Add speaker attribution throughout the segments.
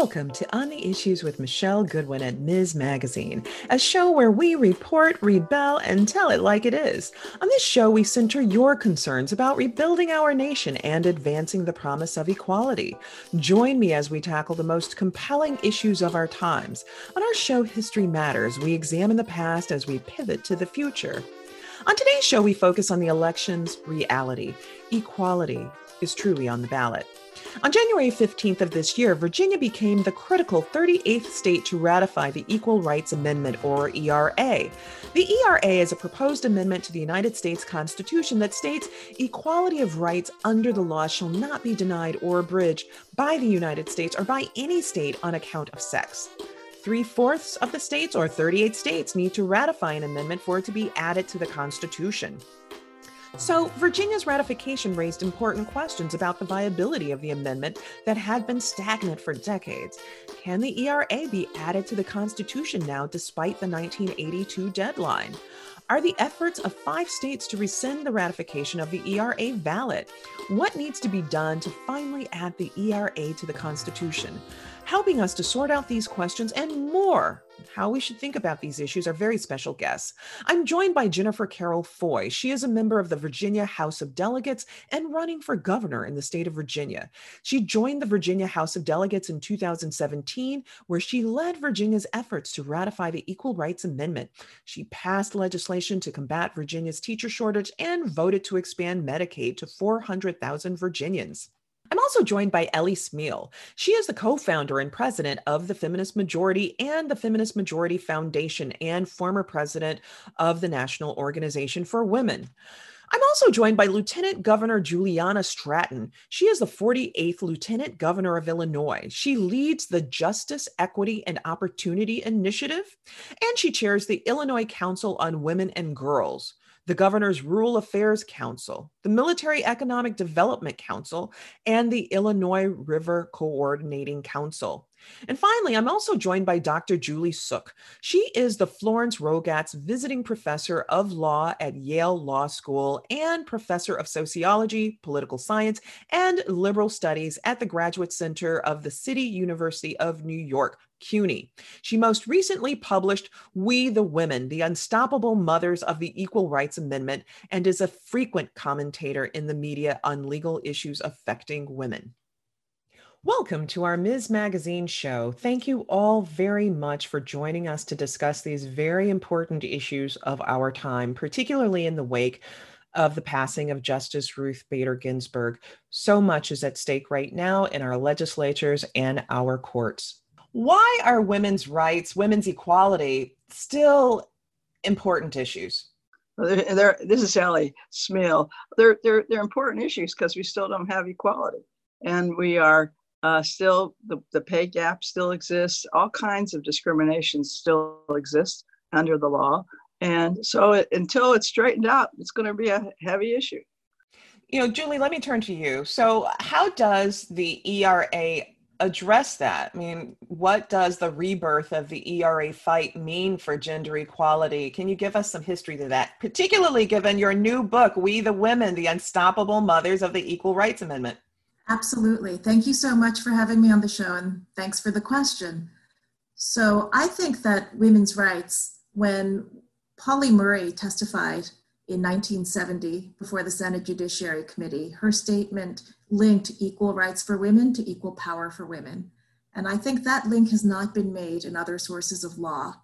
Speaker 1: Welcome to On the Issues with Michele Goodwin at Ms. Magazine, a show where we report, rebel, and tell it like it is. On this show, we center your concerns about rebuilding our nation and advancing the promise of equality. Join me as we tackle the most compelling issues of our times. On our show, History Matters, we examine the past as we pivot to the future. On today's show, we focus on the election's reality. Equality is truly on the ballot. On January 15th of this year, Virginia became the critical 38th state to ratify the Equal Rights Amendment, or ERA. The ERA is a proposed amendment to the United States Constitution that states equality of rights under the law shall not be denied or abridged by the United States or by any state on account of sex. Three fourths of the states, or 38 states, need to ratify an amendment for it to be added to the Constitution. So, Virginia's ratification raised important questions about the viability of the amendment that had been stagnant for decades. Can the ERA be added to the Constitution now despite the 1982 deadline? Are the efforts of five states to rescind the ratification of the ERA valid? What needs to be done to finally add the ERA to the Constitution? Helping us to sort out these questions and more, how we should think about these issues, are very special guests. I'm joined by Jennifer Carroll Foy. She is a member of the Virginia House of Delegates and running for governor in the state of Virginia. She joined the Virginia House of Delegates in 2017, where she led Virginia's efforts to ratify the Equal Rights Amendment. She passed legislation to combat Virginia's teacher shortage and voted to expand Medicaid to 400,000 Virginians. I'm also joined by Ellie Smeal. She is the co founder and president of the Feminist Majority and the Feminist Majority Foundation and former president of the National Organization for Women. I'm also joined by Lieutenant Governor Juliana Stratton. She is the 48th Lieutenant Governor of Illinois. She leads the Justice, Equity, and Opportunity Initiative, and she chairs the Illinois Council on Women and Girls the Governor's Rural Affairs Council, the Military Economic Development Council, and the Illinois River Coordinating Council. And finally, I'm also joined by Dr. Julie Suk. She is the Florence Rogatz Visiting Professor of Law at Yale Law School and Professor of Sociology, Political Science, and Liberal Studies at the Graduate Center of the City University of New York, CUNY. She most recently published We the Women, the Unstoppable Mothers of the Equal Rights Amendment, and is a frequent commentator in the media on legal issues affecting women. Welcome to our Ms. Magazine show. Thank you all very much for joining us to discuss these very important issues of our time, particularly in the wake of the passing of Justice Ruth Bader Ginsburg. So much is at stake right now in our legislatures and our courts. Why are women's rights, women's equality still important issues?
Speaker 2: They're, they're, this is Sally Smeal. They're, they're, they're important issues because we still don't have equality. And we are uh, still the, the pay gap still exists. All kinds of discrimination still exist under the law. And so it, until it's straightened out it's going to be a heavy issue.
Speaker 1: You know julie let me turn to you. So how does the ERA address that? I mean what does the rebirth of the ERA fight mean for gender equality? Can you give us some history to that particularly given your new book we the women the unstoppable mothers of the equal rights amendment
Speaker 3: Absolutely. Thank you so much for having me on the show and thanks for the question. So, I think that women's rights, when Pauli Murray testified in 1970 before the Senate Judiciary Committee, her statement linked equal rights for women to equal power for women. And I think that link has not been made in other sources of law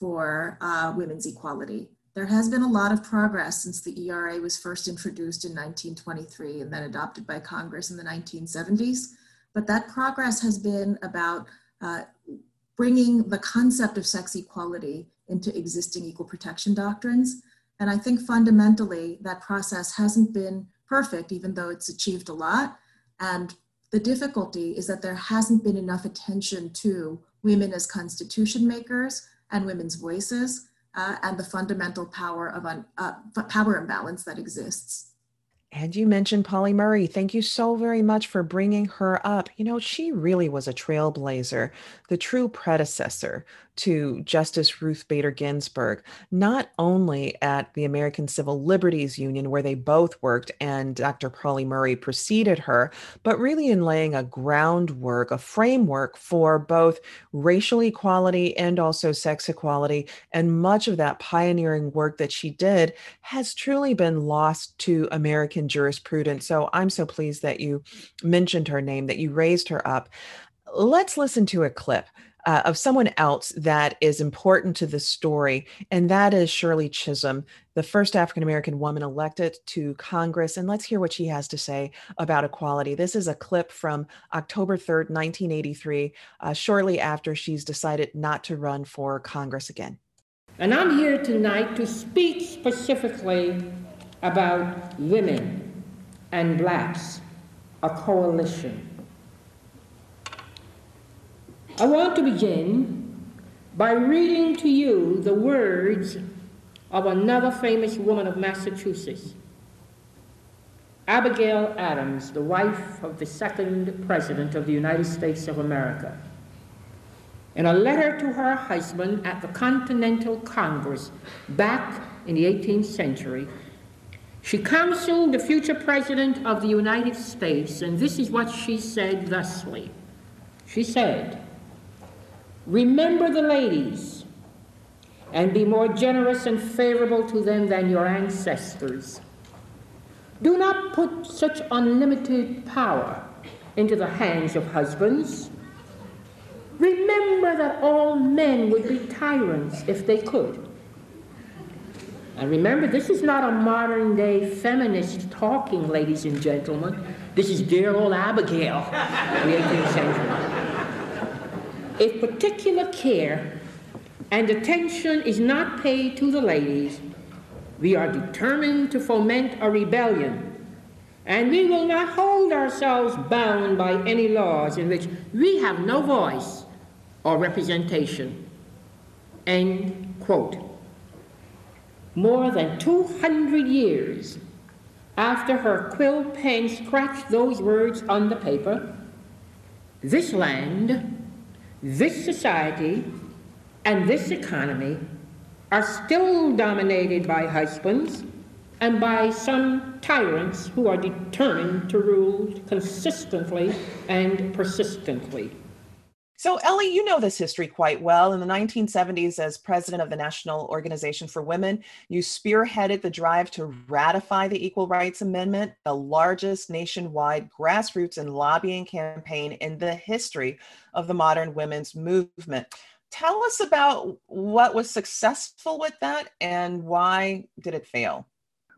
Speaker 3: for uh, women's equality. There has been a lot of progress since the ERA was first introduced in 1923 and then adopted by Congress in the 1970s. But that progress has been about uh, bringing the concept of sex equality into existing equal protection doctrines. And I think fundamentally that process hasn't been perfect, even though it's achieved a lot. And the difficulty is that there hasn't been enough attention to women as constitution makers and women's voices uh, and the fundamental power of un, uh, power imbalance that exists.
Speaker 1: And you mentioned Pauli Murray. Thank you so very much for bringing her up. You know, she really was a trailblazer, the true predecessor to Justice Ruth Bader Ginsburg, not only at the American Civil Liberties Union, where they both worked and Dr. Pauli Murray preceded her, but really in laying a groundwork, a framework for both racial equality and also sex equality. And much of that pioneering work that she did has truly been lost to American jurisprudence. So I'm so pleased that you mentioned her name, that you raised her up. Let's listen to a clip uh, of someone else that is important to the story, and that is Shirley Chisholm, the first African American woman elected to Congress. And let's hear what she has to say about equality. This is a clip from October 3rd, 1983, uh, shortly after she's decided not to run for Congress again.
Speaker 4: And I'm here tonight to speak specifically about women and blacks, a coalition. I want to begin by reading to you the words of another famous woman of Massachusetts, Abigail Adams, the wife of the second President of the United States of America. In a letter to her husband at the Continental Congress back in the 18th century, she counseled the future President of the United States, and this is what she said thusly. She said, Remember the ladies and be more generous and favorable to them than your ancestors. Do not put such unlimited power into the hands of husbands. Remember that all men would be tyrants if they could. And remember, this is not a modern day feminist talking, ladies and gentlemen. This is dear old Abigail, the 18th century. If particular care and attention is not paid to the ladies, we are determined to foment a rebellion, and we will not hold ourselves bound by any laws in which we have no voice or representation. End quote. More than 200 years after her quill pen scratched those words on the paper, this land this society and this economy are still dominated by husbands and by some tyrants who are determined to rule consistently and persistently.
Speaker 1: So, Ellie, you know this history quite well. In the 1970s, as president of the National Organization for Women, you spearheaded the drive to ratify the Equal Rights Amendment, the largest nationwide grassroots and lobbying campaign in the history of the modern women's movement. Tell us about what was successful with that and why did it fail?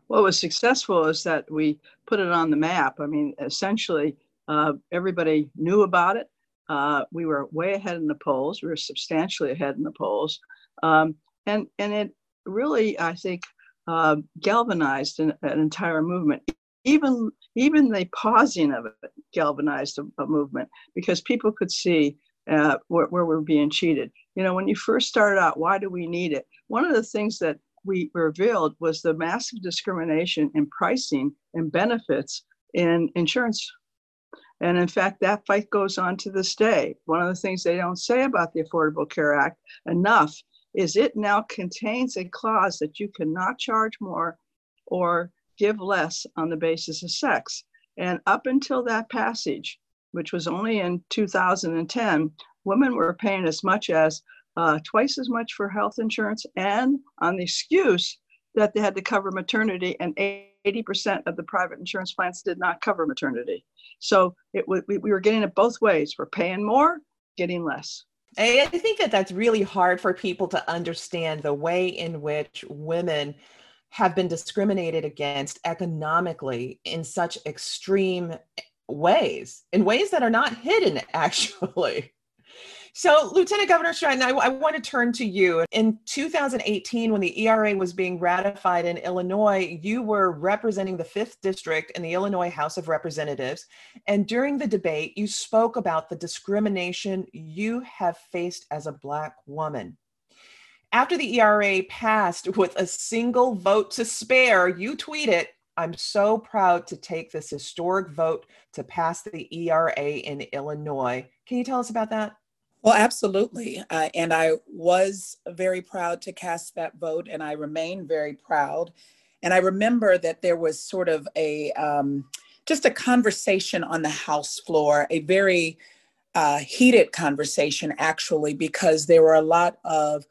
Speaker 2: What was successful is that we put it on the map. I mean, essentially, uh, everybody knew about it uh, we were way ahead in the polls. We were substantially ahead in the polls, um, and and it really, I think, uh, galvanized an, an, entire movement. Even even the pausing of it galvanized a, a movement because people could see uh, where, where we're being cheated. You know, when you first started out, why do we need it? One of the things that we revealed was the massive discrimination in pricing and benefits in insurance and in fact, that fight goes on to this day. One of the things they don't say about the Affordable Care Act enough is it now contains a clause that you cannot charge more or give less on the basis of sex. And up until that passage, which was only in 2010, women were paying as much as uh, twice as much for health insurance and on the excuse that they had to cover maternity and 80% of the private insurance plans did not cover maternity. So it we, we were getting it both ways. We're paying more, getting less.
Speaker 1: I think that that's really hard for people to understand the way in which women have been discriminated against economically in such extreme ways, in ways that are not hidden, actually. So, Lieutenant Governor Stratton, I, I, want to turn to you. In 2018, when the ERA was being ratified in Illinois, you were representing the 5th District in the Illinois House of Representatives. And during the debate, you spoke about the discrimination you have faced as a Black woman. After the ERA passed with a single vote to spare, you tweeted, I'm so proud to take this historic vote to pass the ERA in Illinois. Can you tell us about that?
Speaker 5: Well, absolutely. Uh, and I was very proud to cast that vote, and I remain very proud. And I remember that there was sort of a um, just a conversation on the House floor, a very uh, heated conversation, actually, because there were a lot of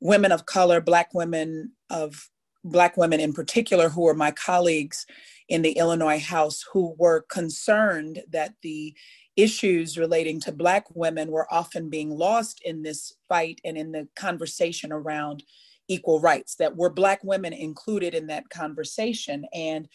Speaker 5: women of color, Black women of Black women in particular, who were my colleagues in the Illinois House, who were concerned that the issues relating to Black women were often being lost in this fight and in the conversation around equal rights, that were Black women included in that conversation. And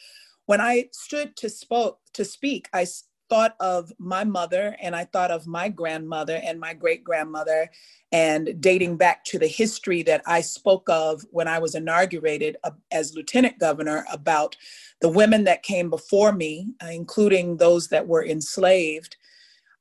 Speaker 5: when I stood to spoke to speak, I thought of my mother and I thought of my grandmother and my great grandmother, and dating back to the history that I spoke of when I was inaugurated uh, as lieutenant governor about the women that came before me, uh, including those that were enslaved.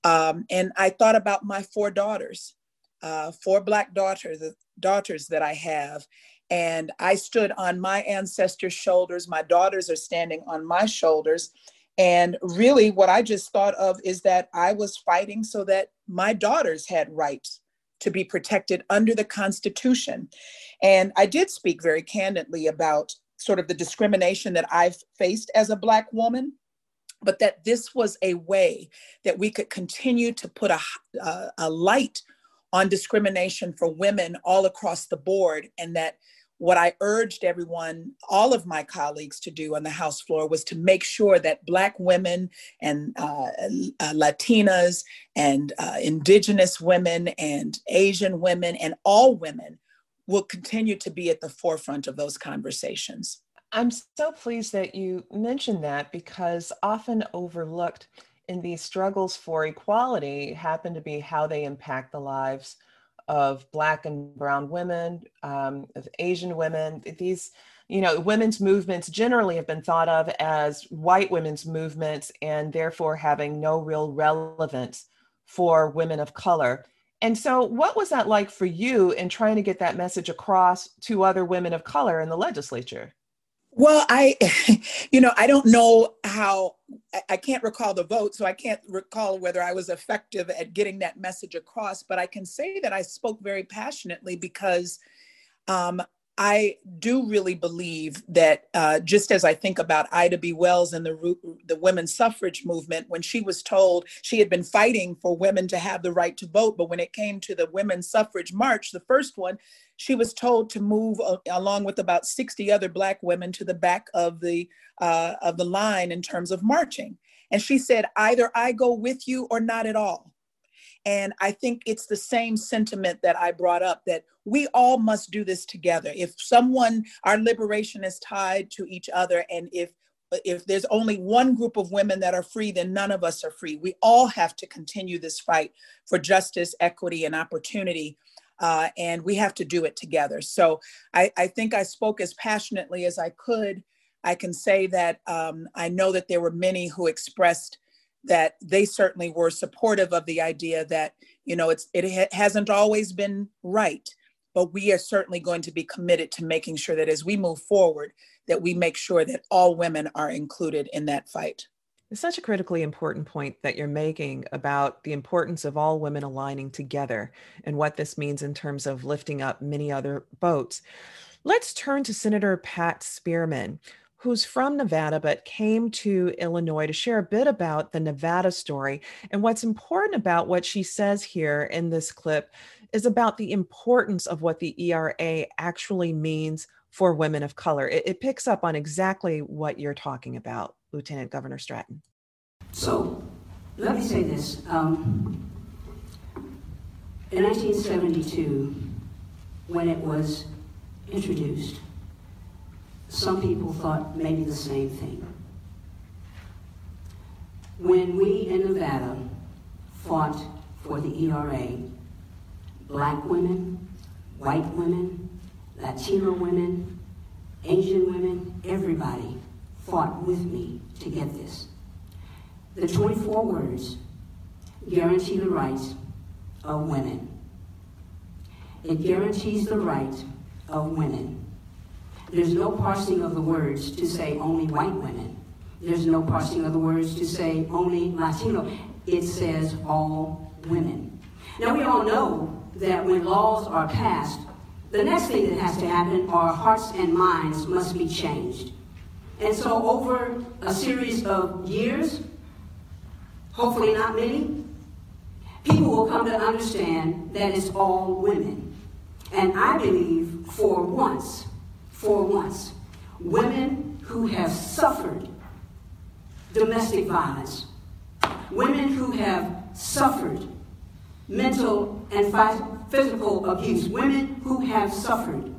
Speaker 5: Um, and I thought about my four daughters, uh, four Black daughters, daughters that I have. And I stood on my ancestors' shoulders. My daughters are standing on my shoulders. And really, what I just thought of is that I was fighting so that my daughters had rights to be protected under the Constitution. And I did speak very candidly about sort of the discrimination that I've faced as a Black woman, but that this was a way that we could continue to put a, a, a light on discrimination for women all across the board, and that what I urged everyone, all of my colleagues to do on the House floor was to make sure that Black women and uh, uh, Latinas and uh, Indigenous women and Asian women and all women will continue to be at the forefront of those conversations.
Speaker 1: I'm so pleased that you mentioned that because often overlooked in these struggles for equality happen to be how they impact the lives of Black and Brown women, um, of Asian women. These, you know, women's movements generally have been thought of as white women's movements and therefore having no real relevance for women of color. And so, what was that like for you in trying to get that message across to other women of color in the legislature?
Speaker 5: Well, I, you know, I don't know how, I can't recall the vote, so I can't recall whether I was effective at getting that message across, but I can say that I spoke very passionately because um, I do really believe that uh, just as I think about Ida B. Wells and the the women's suffrage movement, when she was told she had been fighting for women to have the right to vote, but when it came to the women's suffrage march, the first one, she was told to move uh, along with about 60 other black women to the back of the uh, of the line in terms of marching, and she said, "Either I go with you or not at all." And I think it's the same sentiment that I brought up that we all must do this together. If someone, our liberation is tied to each other, and if if there's only one group of women that are free, then none of us are free. We all have to continue this fight for justice, equity, and opportunity. Uh, and we have to do it together. So I, I, think I spoke as passionately as I could. I can say that um, I know that there were many who expressed that they certainly were supportive of the idea that you know it's it ha- hasn't always been right but we are certainly going to be committed to making sure that as we move forward that we make sure that all women are included in that fight
Speaker 1: it's such a critically important point that you're making about the importance of all women aligning together and what this means in terms of lifting up many other boats. Let's turn to Senator Pat Spearman, who's from Nevada but came to Illinois to share a bit about the Nevada story. And what's important about what she says here in this clip is about the importance of what the ERA actually means for women of color. It, it picks up on exactly what you're talking about, Lieutenant Governor Stratton.
Speaker 6: So, let me say this. Um, in 1972, when it was introduced, some people thought maybe the same thing. When we in Nevada fought for the ERA, black women, white women, Latino women, Asian women, everybody fought with me to get this. The 24 words guarantee the rights of women. It guarantees the right of women there's no parsing of the words to say only white women. There's no parsing of the words to say only Latino. It says all women. Now, we all know that when laws are passed, the next thing that has to happen are hearts and minds must be changed. And so, over a series of years, hopefully not many, people will come to understand that it's all women. And I believe for once, for once, women who have suffered domestic violence, women who have suffered mental and physical abuse, women who have suffered.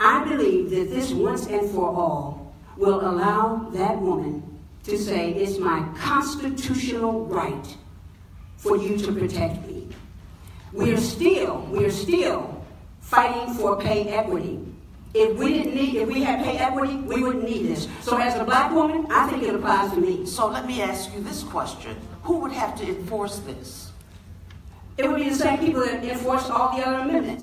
Speaker 6: I believe that this once and for all will allow that woman to say, It's my constitutional right for you to protect me. We are still, we are still fighting for pay equity. If we didn't need, if we had pay equity, we wouldn't need this. So as a black woman, I think it applies to me.
Speaker 7: So let me ask you this question. Who would have to enforce this?
Speaker 6: It would be the same people that enforced all the other amendments.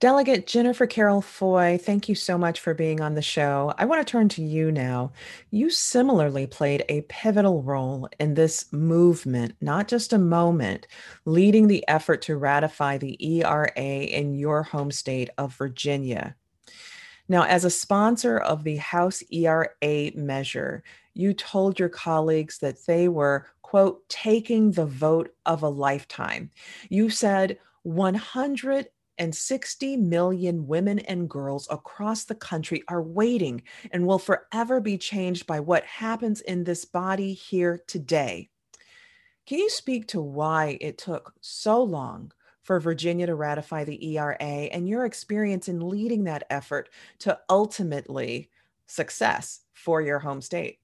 Speaker 1: Delegate Jennifer Carroll Foy, thank you so much for being on the show. I want to turn to you now. You similarly played a pivotal role in this movement, not just a moment, leading the effort to ratify the ERA in your home state of Virginia. Now, as a sponsor of the House ERA measure, you told your colleagues that they were, quote, taking the vote of a lifetime. You said 100 and 60 million women and girls across the country are waiting and will forever be changed by what happens in this body here today. Can you speak to why it took so long for Virginia to ratify the ERA and your experience in leading that effort to ultimately success for your home state?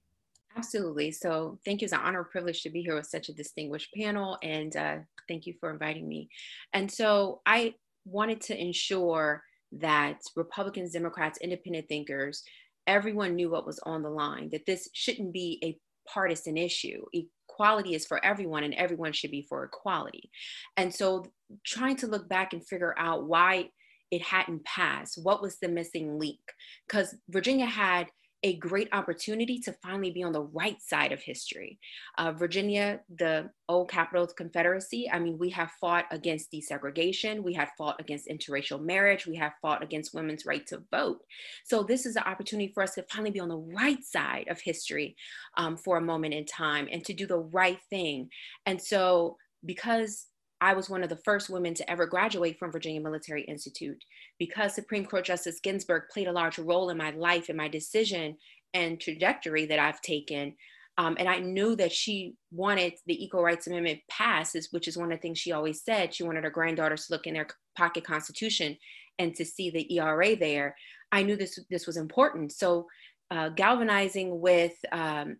Speaker 8: Absolutely. So, thank you. It's an honor and privilege to be here with such a distinguished panel, and uh, thank you for inviting me. And so, I wanted to ensure that Republicans, Democrats, independent thinkers, everyone knew what was on the line, that this shouldn't be a partisan issue. Equality is for everyone, and everyone should be for equality. And so, trying to look back and figure out why it hadn't passed, what was the missing link? Because Virginia had a great opportunity to finally be on the right side of history. Uh, Virginia, the old capital of the Confederacy, I mean, we have fought against desegregation, we have fought against interracial marriage, we have fought against women's right to vote. So, this is an opportunity for us to finally be on the right side of history um, for a moment in time and to do the right thing. And so, because I was one of the first women to ever graduate from Virginia Military Institute because Supreme Court Justice Ginsburg played a large role in my life and my decision and trajectory that I've taken. Um, and I knew that she wanted the Equal Rights Amendment passed, which is one of the things she always said. She wanted her granddaughters to look in their pocket constitution and to see the ERA there. I knew this this was important. So uh, galvanizing with um,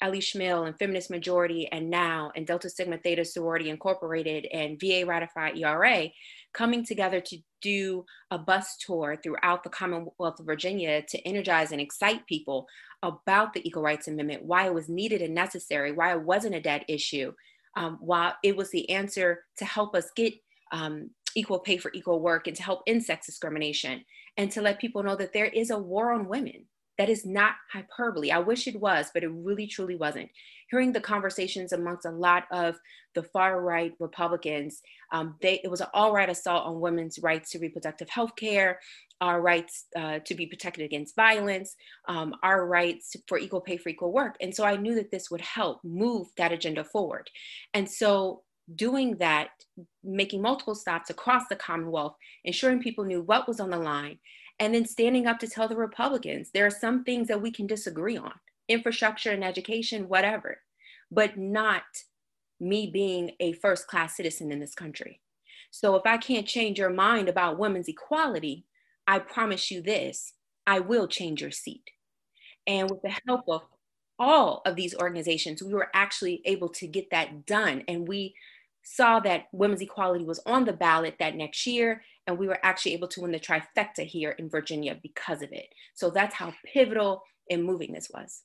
Speaker 8: Ellie Smeal and Feminist Majority and NOW and Delta Sigma Theta Sorority Incorporated and VA Ratified ERA coming together to do a bus tour throughout the Commonwealth of Virginia to energize and excite people about the Equal Rights Amendment, why it was needed and necessary, why it wasn't a dead issue, um, why it was the answer to help us get um, equal pay for equal work and to help end sex discrimination, and to let people know that there is a war on women that is not hyperbole. I wish it was, but it really truly wasn't. Hearing the conversations amongst a lot of the far right Republicans, um, they, it was an all right assault on women's rights to reproductive health care, our rights uh, to be protected against violence, um, our rights for equal pay for equal work. And so I knew that this would help move that agenda forward. And so doing that, making multiple stops across the Commonwealth, ensuring people knew what was on the line, and then standing up to tell the Republicans there are some things that we can disagree on infrastructure and education, whatever, but not me being a first class citizen in this country. So if I can't change your mind about women's equality, I promise you this I will change your seat. And with the help of all of these organizations, we were actually able to get that done. And we saw that women's equality was on the ballot that next year, and we were actually able to win the trifecta here in Virginia because of it. So that's how pivotal and moving this was.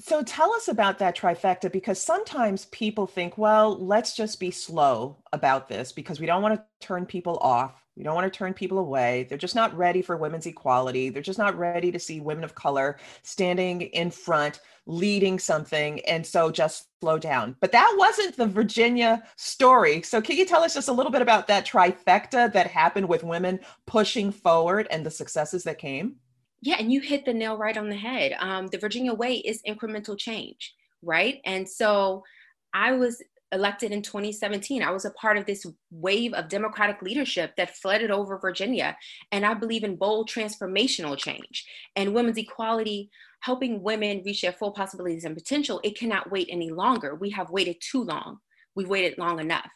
Speaker 1: So tell us about that trifecta because sometimes people think, well, let's just be slow about this because we don't want to turn people off. We don't want to turn people away. They're just not ready for women's equality. They're just not ready to see women of color standing in front, leading something. And so just slow down. But that wasn't the Virginia story. So, can you tell us just a little bit about that trifecta that happened with women pushing forward and the successes that came?
Speaker 8: Yeah, and you hit the nail right on the head. Um, the Virginia way is incremental change, right? And so I was elected in 2017. I was a part of this wave of Democratic leadership that flooded over Virginia. And I believe in bold transformational change and women's equality, helping women reach their full possibilities and potential. It cannot wait any longer. We have waited too long. We've waited long enough.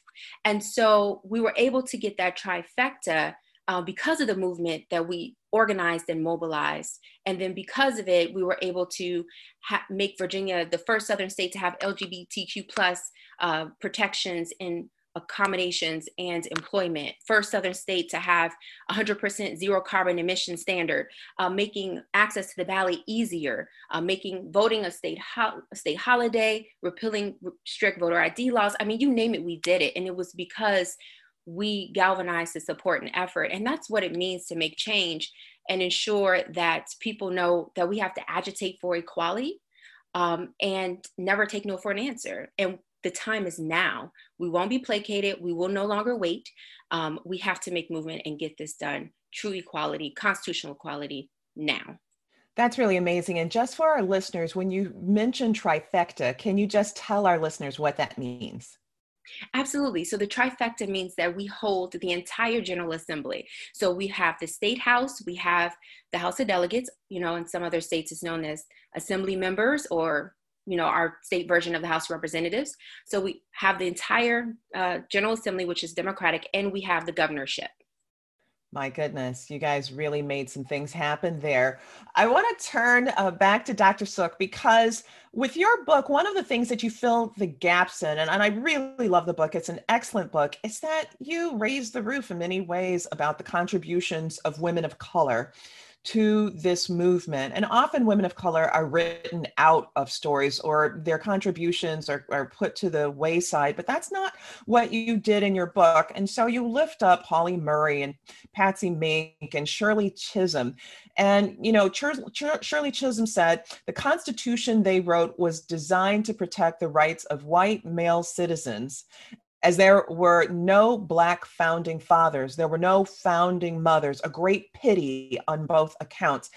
Speaker 8: And so we were able to get that trifecta uh, because of the movement that we organized and mobilized. And then because of it, we were able to ha- make Virginia the first Southern state to have LGBTQ plus uh, protections in accommodations and employment. First Southern state to have 100% zero carbon emission standard, uh, making access to the ballot easier, uh, making voting a state, ho- state holiday, repealing strict voter ID laws. I mean, you name it, we did it. And it was because we galvanized the support and effort. And that's what it means to make change and ensure that people know that we have to agitate for equality um, and never take no for an answer. And the time is now. We won't be placated. We will no longer wait. Um, we have to make movement and get this done. True equality, constitutional equality now.
Speaker 1: That's really amazing. And just for our listeners, when you mention trifecta, can you just tell our listeners what that means?
Speaker 8: Absolutely. So the trifecta means that we hold the entire General Assembly. So we have the State House, we have the House of Delegates, you know, in some other states it's known as assembly members or you know our state version of the house of representatives so we have the entire uh, general assembly which is democratic and we have the governorship
Speaker 1: my goodness, you guys really made some things happen there. I want to turn uh, back to Dr. Suk because with your book, one of the things that you fill the gaps in, and, and I really love the book, it's an excellent book, is that you raise the roof in many ways about the contributions of women of color to this movement. And often women of color are written out of stories or their contributions are, are put to the wayside, but that's not what you did in your book. And so you lift up Pauli Murray and Patsy Mink and Shirley Chisholm. And, you know, Shirley Chisholm said the Constitution they wrote was designed to protect the rights of white male citizens as there were no Black founding fathers, there were no founding mothers, a great pity on both accounts.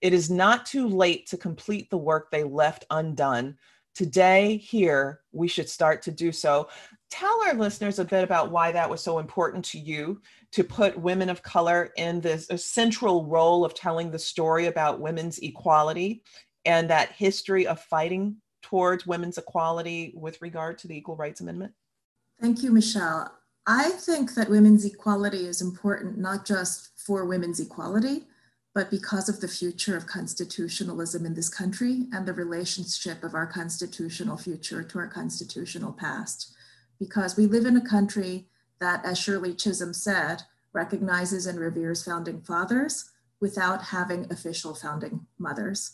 Speaker 1: It is not too late to complete the work they left undone. Today, here, we should start to do so. Tell our listeners a bit about why that was so important to you to put women of color in this central role of telling the story about women's equality and that history of fighting towards women's equality with regard to the Equal Rights Amendment.
Speaker 3: Thank you, Michelle. I think that women's equality is important not just for women's equality, but because of the future of constitutionalism in this country and the relationship of our constitutional future to our constitutional past. Because we live in a country that, as Shirley Chisholm said, recognizes and reveres founding fathers without having official founding mothers.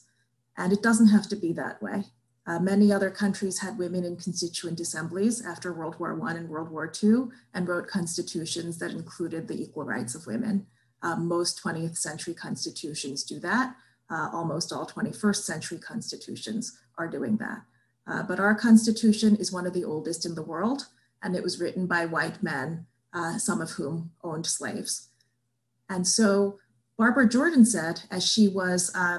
Speaker 3: And it doesn't have to be that way. Uh, many other countries had women in constituent assemblies after World War I and World War II and wrote constitutions that included the equal rights of women. Uh, most 20th century constitutions do that. Uh, almost all 21st century constitutions are doing that. Uh, but our constitution is one of the oldest in the world, and it was written by white men, uh, some of whom owned slaves. And so Barbara Jordan said, as she was uh,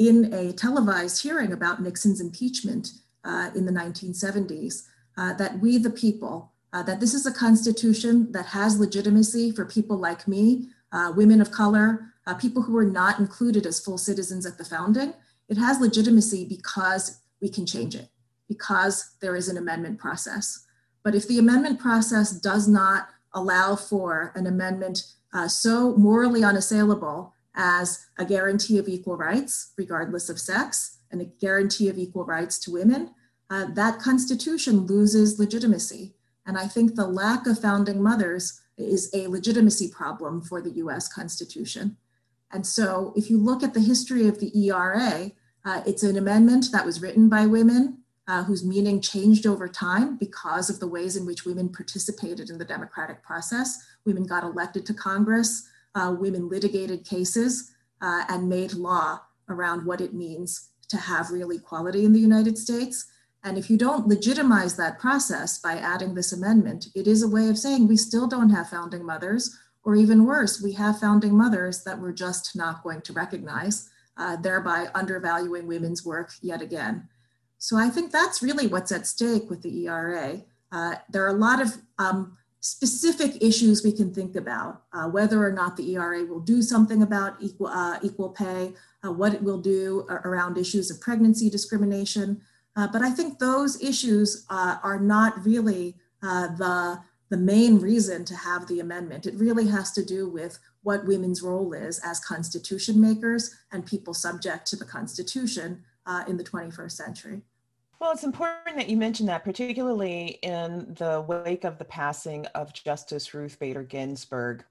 Speaker 3: in a televised hearing about Nixon's impeachment uh, in the 1970s uh, that we, the people, uh, that this is a constitution that has legitimacy for people like me, uh, women of color, uh, people who were not included as full citizens at the founding. It has legitimacy because we can change it, because there is an amendment process. But if the amendment process does not allow for an amendment uh, so morally unassailable as a guarantee of equal rights, regardless of sex, and a guarantee of equal rights to women, uh, that constitution loses legitimacy. And I think the lack of founding mothers is a legitimacy problem for the US Constitution. And so if you look at the history of the ERA, uh, it's an amendment that was written by women. uh, whose meaning changed over time because of the ways in which women participated in the democratic process. Women got elected to Congress, uh, women litigated cases, uh, and made law around what it means to have real equality in the United States. And if you don't legitimize that process by adding this amendment, it is a way of saying we still don't have founding mothers, or even worse, we have founding mothers that we're just not going to recognize, uh, thereby undervaluing women's work yet again. So I think that's really what's at stake with the ERA. Uh, there are a lot of um, specific issues we can think about, uh, whether or not the ERA will do something about equal, uh, equal pay, uh, what it will do around issues of pregnancy discrimination. Uh, but I think those issues uh, are not really uh, the, the main reason to have the amendment. It really has to do with what women's role is as constitution makers and people subject to the Constitution in the 21st century.
Speaker 1: Well, it's important that you mention that, particularly in the wake of the passing of Justice Ruth Bader Ginsburg.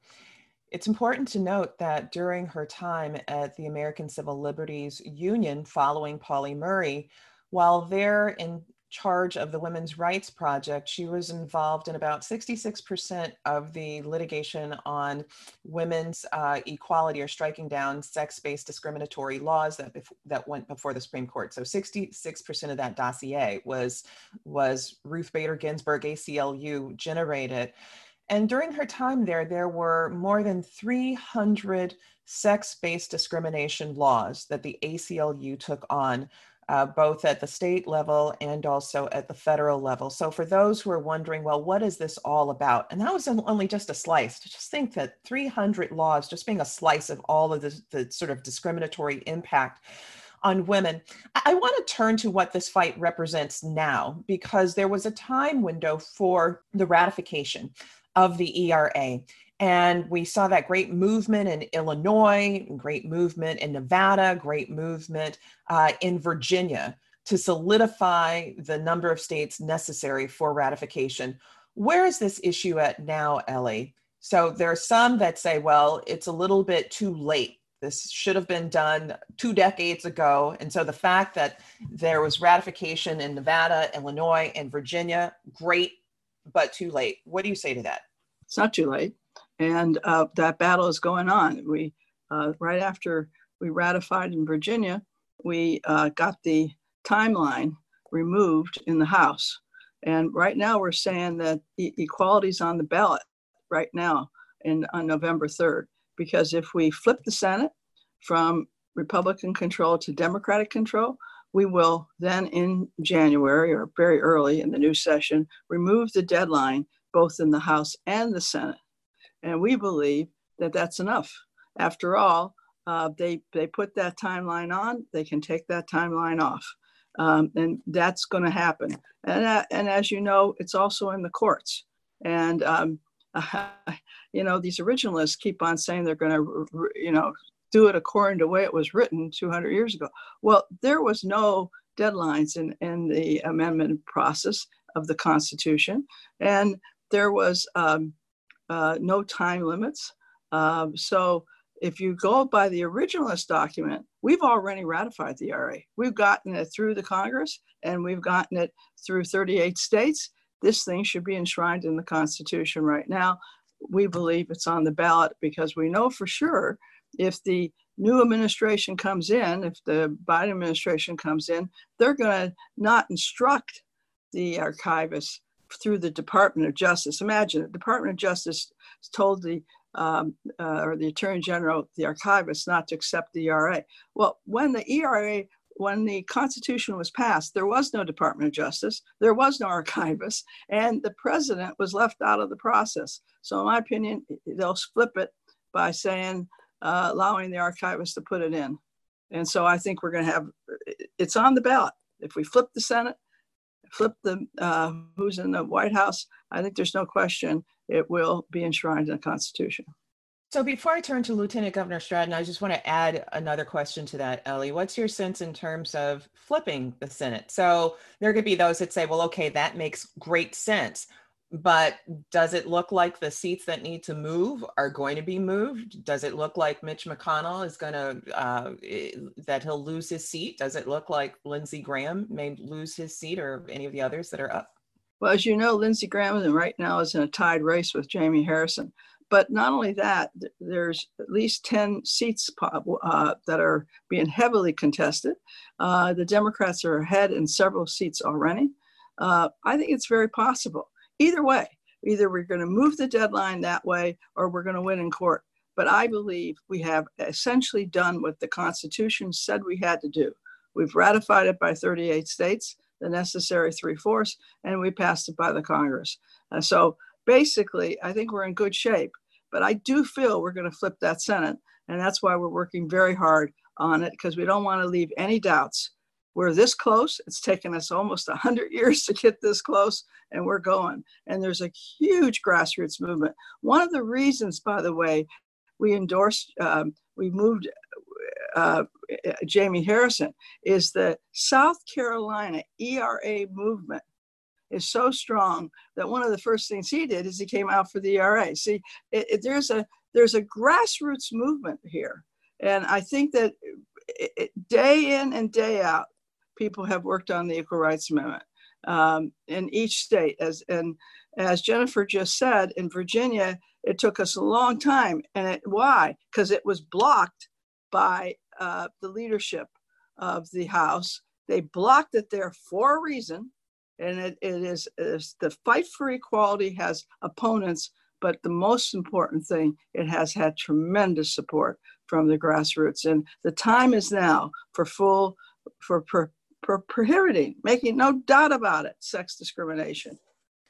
Speaker 1: It's important to note that during her time at the American Civil Liberties Union following Pauli Murray, while there in charge of the Women's Rights Project, she was involved in about 66% of the litigation on women's uh, equality or striking down sex-based discriminatory laws that, that went before the Supreme Court. So 66% of that dossier was, was Ruth Bader Ginsburg ACLU generated. And during her time there, there were more than 300 sex-based discrimination laws that the ACLU took on uh, both at the state level and also at the federal level. So for those who are wondering, well, what is this all about? And that was only just a slice. Just think that 300 laws just being a slice of all of the, the sort of discriminatory impact on women. I want to turn to what this fight represents now, because there was a time window for the ratification of the ERA. And we saw that great movement in Illinois, great movement in Nevada, great movement uh, in Virginia to solidify the number of states necessary for ratification. Where is this issue at now, Ellie? So there are some that say, well, it's a little bit too late. This should have been done two decades ago. And so the fact that there was ratification in Nevada, Illinois, and Virginia, great, but too late. What do you say to that?
Speaker 2: It's not too late and uh, that battle is going on. We uh, right after we ratified in Virginia, we uh, got the timeline removed in the House, and right now we're saying that e- equality is on the ballot right now in on November third. Because if we flip the Senate from Republican control to Democratic control, we will then in January or very early in the new session remove the deadline both in the House and the Senate and we believe that that's enough. After all, uh, they, they put that timeline on, they can take that timeline off. Um, and that's going to happen. And, uh, and as you know, it's also in the courts. And, um, uh, you know, these originalists keep on saying they're going to, you know, do it according to the way it was written 200 years ago. Well, there was no deadlines in, in the amendment process of the Constitution. And there was um, uh, no time limits. Um, so if you go by the originalist document, we've already ratified the ERA. We've gotten it through the Congress and we've gotten it through 38 states. This thing should be enshrined in the Constitution right now. We believe it's on the ballot because we know for sure if the new administration comes in, if the Biden administration comes in, they're going to not instruct the archivists through the Department of Justice. Imagine the Department of Justice told the um, uh, or the Attorney General, the archivist, not to accept the ERA. Well, when the ERA, when the Constitution was passed, there was no Department of Justice, there was no archivist, and the president was left out of the process. So, in my opinion, they'll flip it by saying, uh, allowing the archivist to put it in. And so I think we're going to have it's on the ballot. If we flip the Senate, flip the uh, who's in the White House, I think there's no question it will be enshrined in the Constitution.
Speaker 1: So before I turn to Lieutenant Governor Stratton, I just want to add another question to that, Ellie. What's your sense in terms of flipping the Senate? So there could be those that say, well, okay, that makes great sense. But does it look like the seats that need to move are going to be moved? Does it look like Mitch McConnell is going to, uh, that he'll lose his seat? Does it look like Lindsey Graham may lose his seat or any of the others that are up?
Speaker 2: Well, as you know, Lindsey Graham right now is in a tied race with Jamie Harrison. But not only that, there's at least 10 seats uh, that are being heavily contested. Uh, the Democrats are ahead in several seats already. Uh, I think it's very possible. Either way, either we're going to move the deadline that way or we're going to win in court. But I believe we have essentially done what the Constitution said we had to do. We've ratified it by 38 states, the necessary three fourths, and we passed it by the Congress. Uh, so basically, I think we're in good shape. But I do feel we're going to flip that Senate. And that's why we're working very hard on it because we don't want to leave any doubts. We're this close. It's taken us almost 100 years to get this close, and we're going. And there's a huge grassroots movement. One of the reasons, by the way, we endorsed, um, we moved uh, Jamie Harrison, is the South Carolina ERA movement is so strong that one of the first things he did is he came out for the ERA. See, it, it, there's a there's a grassroots movement here, and I think that it, day in and day out, people have worked on the Equal Rights Amendment um, in each state. As and as Jennifer just said, in Virginia, it took us a long time, and it, why? Because it was blocked by uh, the leadership of the House. They blocked it there for a reason and it, it is, is the fight for equality has opponents but the most important thing it has had tremendous support from the grassroots and the time is now for full for per, per, prohibiting making no doubt about it sex discrimination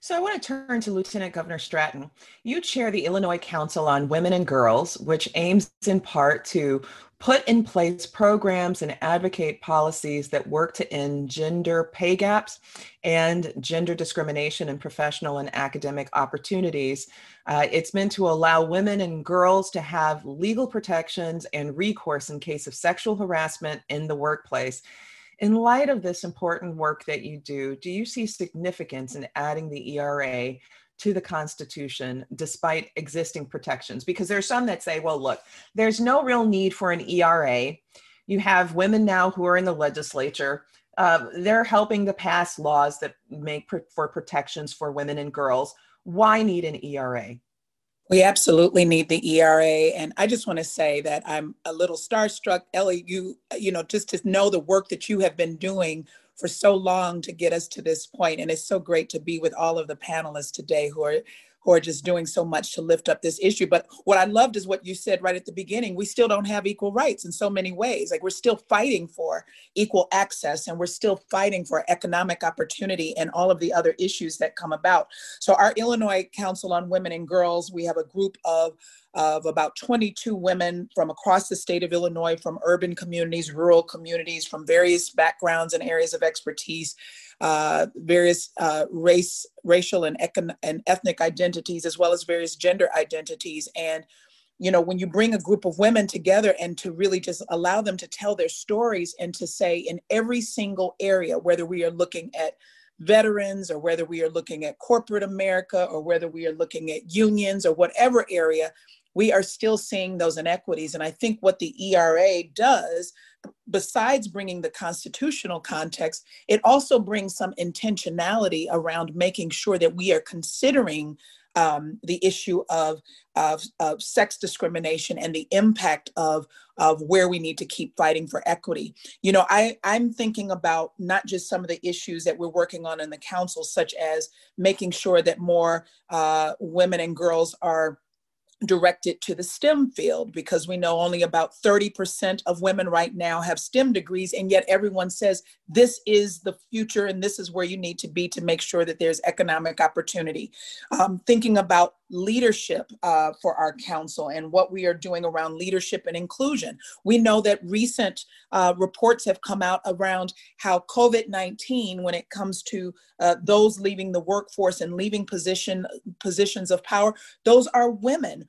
Speaker 1: so I want to turn to Lieutenant Governor Stratton. You chair the Illinois Council on Women and Girls, which aims in part to put in place programs and advocate policies that work to end gender pay gaps and gender discrimination in professional and academic opportunities. Uh, it's meant to allow women and girls to have legal protections and recourse in case of sexual harassment in the workplace. In light of this important work that you do, do you see significance in adding the ERA to the Constitution despite existing protections? Because there's some that say, well, look, there's no real need for an ERA. You have women now who are in the legislature. Uh, they're helping to pass laws that make for protections for women and girls. Why need an ERA?
Speaker 5: We absolutely need the ERA. And I just want to say that I'm a little starstruck, Ellie, you, you know, just to know the work that you have been doing for so long to get us to this point. And it's so great to be with all of the panelists today who are who are just doing so much to lift up this issue. But what I loved is what you said right at the beginning. We still don't have equal rights in so many ways. Like we're still fighting for equal access and we're still fighting for economic opportunity and all of the other issues that come about. So, our Illinois Council on Women and Girls, we have a group of of about 22 women from across the state of Illinois, from urban communities, rural communities, from various backgrounds and areas of expertise uh, various uh, race, racial, and, econ- and ethnic identities, as well as various gender identities. And you know, when you bring a group of women together and to really just allow them to tell their stories and to say in every single area, whether we are looking at veterans or whether we are looking at corporate America or whether we are looking at unions or whatever area, we are still seeing those inequities. And I think what the ERA does, besides bringing the constitutional context, it also brings some intentionality around making sure that we are considering um, the issue of, of, of, sex discrimination and the impact of, of where we need to keep fighting for equity. You know, I, I'm thinking about not just some of the issues that we're working on in the council, such as making sure that more uh, women and girls are directed to the STEM field because we know only about 30% of women right now have STEM degrees, and yet everyone says this is the future and this is where you need to be to make sure that there's economic opportunity. Um, thinking about leadership uh, for our council and what we are doing around leadership and inclusion. We know that recent uh, reports have come out around how COVID 19, when it comes to uh, those leaving the workforce and leaving position, positions of power, those are women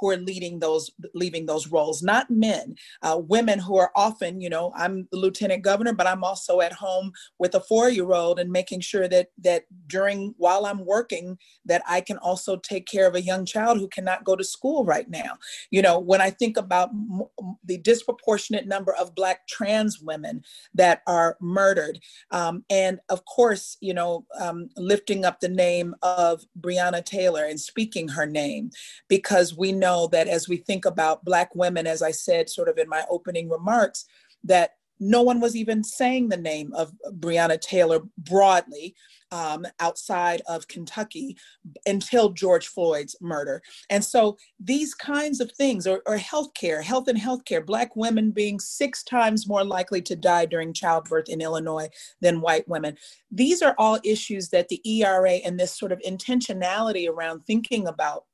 Speaker 5: who are leading those leaving those roles not men uh, women who are often you know i'm the lieutenant governor but i'm also at home with a four year old and making sure that that during while i'm working that i can also take care of a young child who cannot go to school right now. You know when i think about the disproportionate number of black trans women that are murdered um, and of course you know um, lifting up the name of breonna taylor and speaking her name because we know that as we think about Black women, as I said sort of in my opening remarks, that no one was even saying the name of Breonna Taylor broadly um, outside of Kentucky until George Floyd's murder. And so these kinds of things, or, or healthcare, health and healthcare, Black women being six times more likely to die during childbirth in Illinois than white women. These are all issues that the ERA and this sort of intentionality around thinking about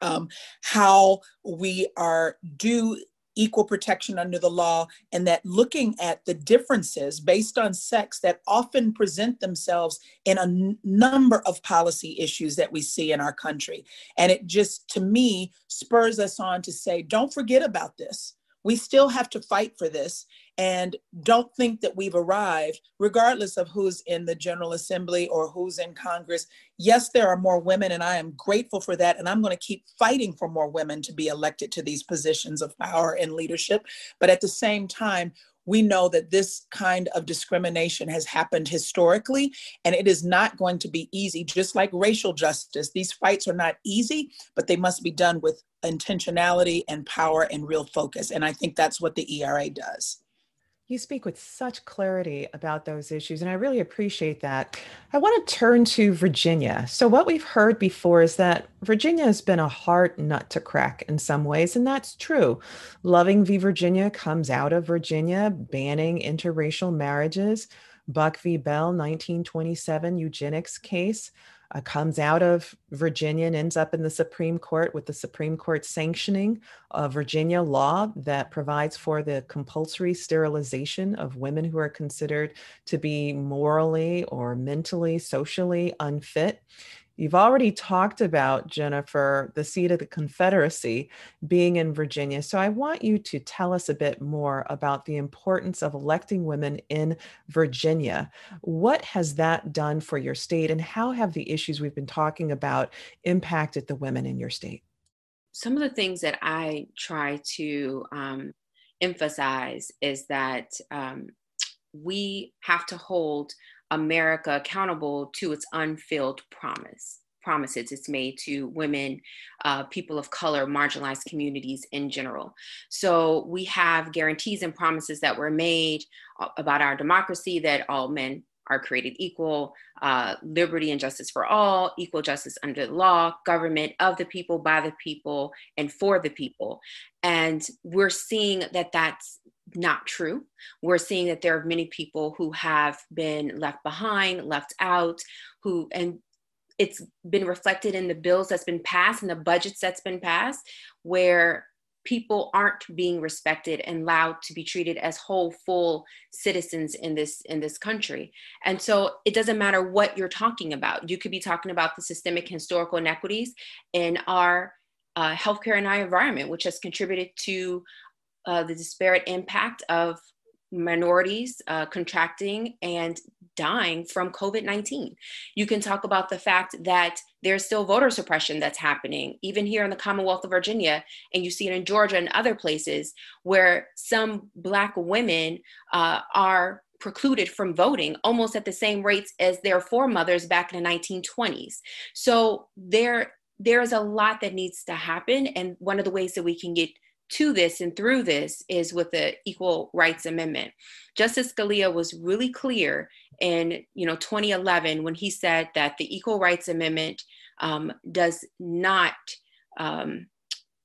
Speaker 5: um, how we are due equal protection under the law and that looking at the differences based on sex that often present themselves in a n- number of policy issues that we see in our country. And it just to me spurs us on to say don't forget about this. We still have to fight for this and don't think that we've arrived, regardless of who's in the General Assembly or who's in Congress. Yes, there are more women, and I am grateful for that. And I'm going to keep fighting for more women to be elected to these positions of power and leadership. But at the same time, we know that this kind of discrimination has happened historically and it is not going to be easy just like racial justice these fights are not easy but they must be done with intentionality and power and real focus and i think that's what the era does
Speaker 1: you speak with such clarity about those issues, and I really appreciate that. I want to turn to Virginia. So, what we've heard before is that Virginia has been a hard nut to crack in some ways, and that's true. Loving v. Virginia comes out of Virginia, banning interracial marriages. Buck v. Bell, 1927 eugenics case uh, comes out of Virginia and ends up in the Supreme Court with the Supreme Court sanctioning a Virginia law that provides for the compulsory sterilization of women who are considered to be morally or mentally, socially unfit. You've already talked about, Jennifer, the seat of the Confederacy being in Virginia. So I want you to tell us a bit more about the importance of electing women in Virginia. What has that done for your state, and how have the issues we've been talking about impacted the women in your state?
Speaker 8: Some of the things that I try to um, emphasize is that um, we have to hold America accountable to its unfilled promise promises it's made to women, uh, people of color, marginalized communities in general. So we have guarantees and promises that were made uh, about our democracy that all men are created equal, uh, liberty and justice for all, equal justice under the law, government of the people, by the people, and for the people. And we're seeing that that's not true. We're seeing that there are many people who have been left behind, left out, who, and it's been reflected in the bills that's been passed and the budgets that's been passed, where people aren't being respected and allowed to be treated as whole full citizens in this in this country and so it doesn't matter what you're talking about you could be talking about the systemic historical inequities in our uh, healthcare and our environment which has contributed to uh, the disparate impact of minorities uh, contracting and dying from COVID 19. You can talk about the fact that there's still voter suppression that's happening, even here in the Commonwealth of Virginia, and you see it in Georgia and other places where some Black women uh, are precluded from voting almost at the same rates as their foremothers back in the 1920s. So there, there's a lot that needs to happen. And one of the ways that we can get to this and through this is with the Equal Rights Amendment. Justice Scalia was really clear in you know 2011 when he said that the Equal Rights Amendment um, does not um,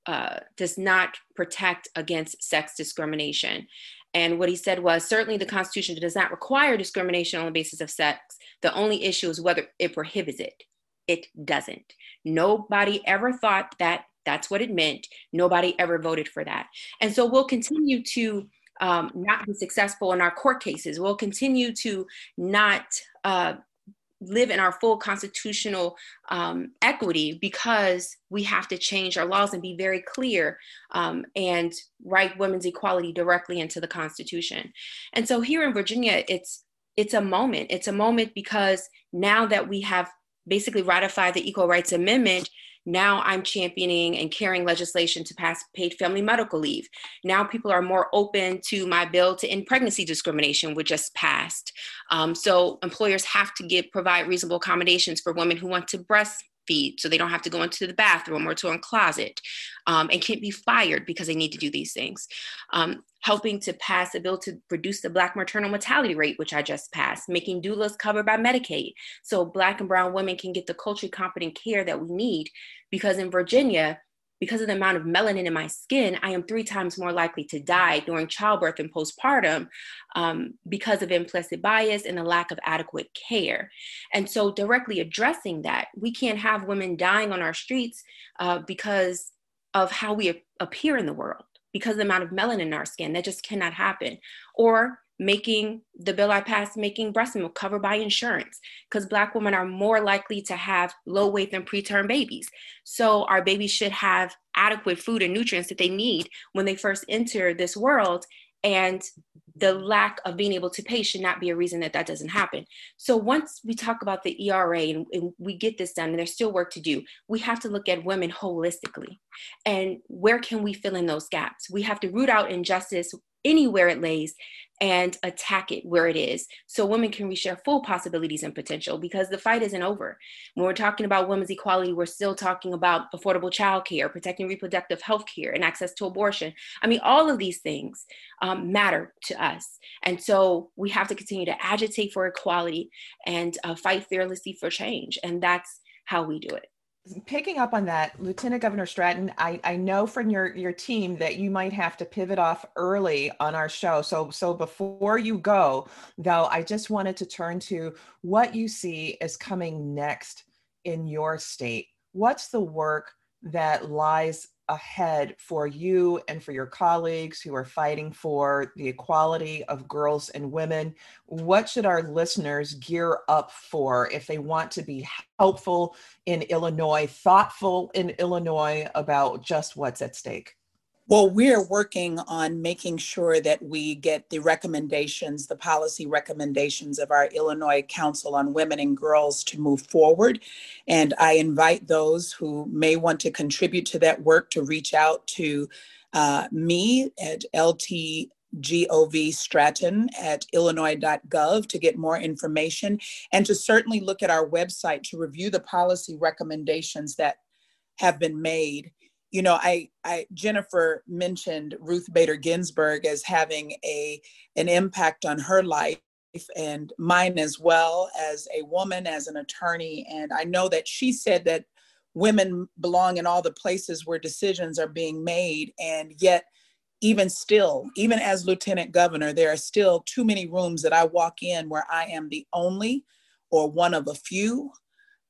Speaker 8: uh, does not protect against sex discrimination. And what he said was certainly the Constitution does not require discrimination on the basis of sex. The only issue is whether it prohibits it. It doesn't. Nobody ever thought that that's what it meant. Nobody ever voted for that. And so we'll continue to um, not be successful in our court cases. We'll continue to not uh, live in our full constitutional um, equity because we have to change our laws and be very clear um, and write women's equality directly into the Constitution. And so here in Virginia, it's it's a moment. It's a moment because now that we have basically ratified the Equal Rights Amendment, now I'm championing and carrying legislation to pass paid family medical leave. Now people are more open to my bill to end pregnancy discrimination, which just passed. Um, so employers have to give provide reasonable accommodations for women who want to breastfeed, so they don't have to go into the bathroom or to a closet um, and can't be fired because they need to do these things. Um, helping to pass a bill to reduce the Black maternal mortality rate, which I just passed, making doulas covered by Medicaid. So Black and Brown women can get the culturally competent care that we need. Because in Virginia, because of the amount of melanin in my skin, I am three times more likely to die during childbirth and postpartum um, because of implicit bias and the lack of adequate care. And so, directly addressing that, we can't have women dying on our streets uh, because of how we appear in the world because of the amount of melanin in our skin. That just cannot happen. Or making the bill I passed, making breast milk covered by insurance, because Black women are more likely to have low weight than preterm babies. So our babies should have adequate food and nutrients that they need when they first enter this world. And the lack of being able to pay should not be a reason that that doesn't happen. So once we talk about the ERA and, and, we get this done, and there's still work to do, we have to look at women holistically. And where can we fill in those gaps? We have to root out injustice anywhere it lays and attack it where it is so women can reach their full possibilities and potential because the fight isn't over. When we're talking about women's equality, we're still talking about affordable childcare, protecting reproductive health care, and access to abortion. I mean, all of these things um, matter to us. And so we have to continue to agitate for equality and uh, fight fearlessly for change. And that's how we do it
Speaker 1: picking up on that, Lieutenant Governor Stratton, I, I know from your your team that you might have to pivot off early on our show. So so before you go, though, I just wanted to turn to what you see is coming next in your state. What's the work that lies ahead for you and for your colleagues who are fighting for the equality of girls and women? What should our listeners gear up for if they want to be helpful in Illinois, thoughtful in Illinois about just what's at stake?
Speaker 5: Well, we're working on making sure that we get the recommendations, the policy recommendations of our Illinois Council on Women and Girls to move forward. And I invite those who may want to contribute to that work to reach out to uh, me at LTGOV Stratton at illinois.gov to get more information and to certainly look at our website to review the policy recommendations that have been made you know, I, I Jennifer mentioned Ruth Bader Ginsburg as having a an impact on her life and mine as well as a woman, as an attorney. And I know that she said that women belong in all the places where decisions are being made. And yet, even still, even as lieutenant governor, there are still too many rooms that I walk in where I am the only or one of a few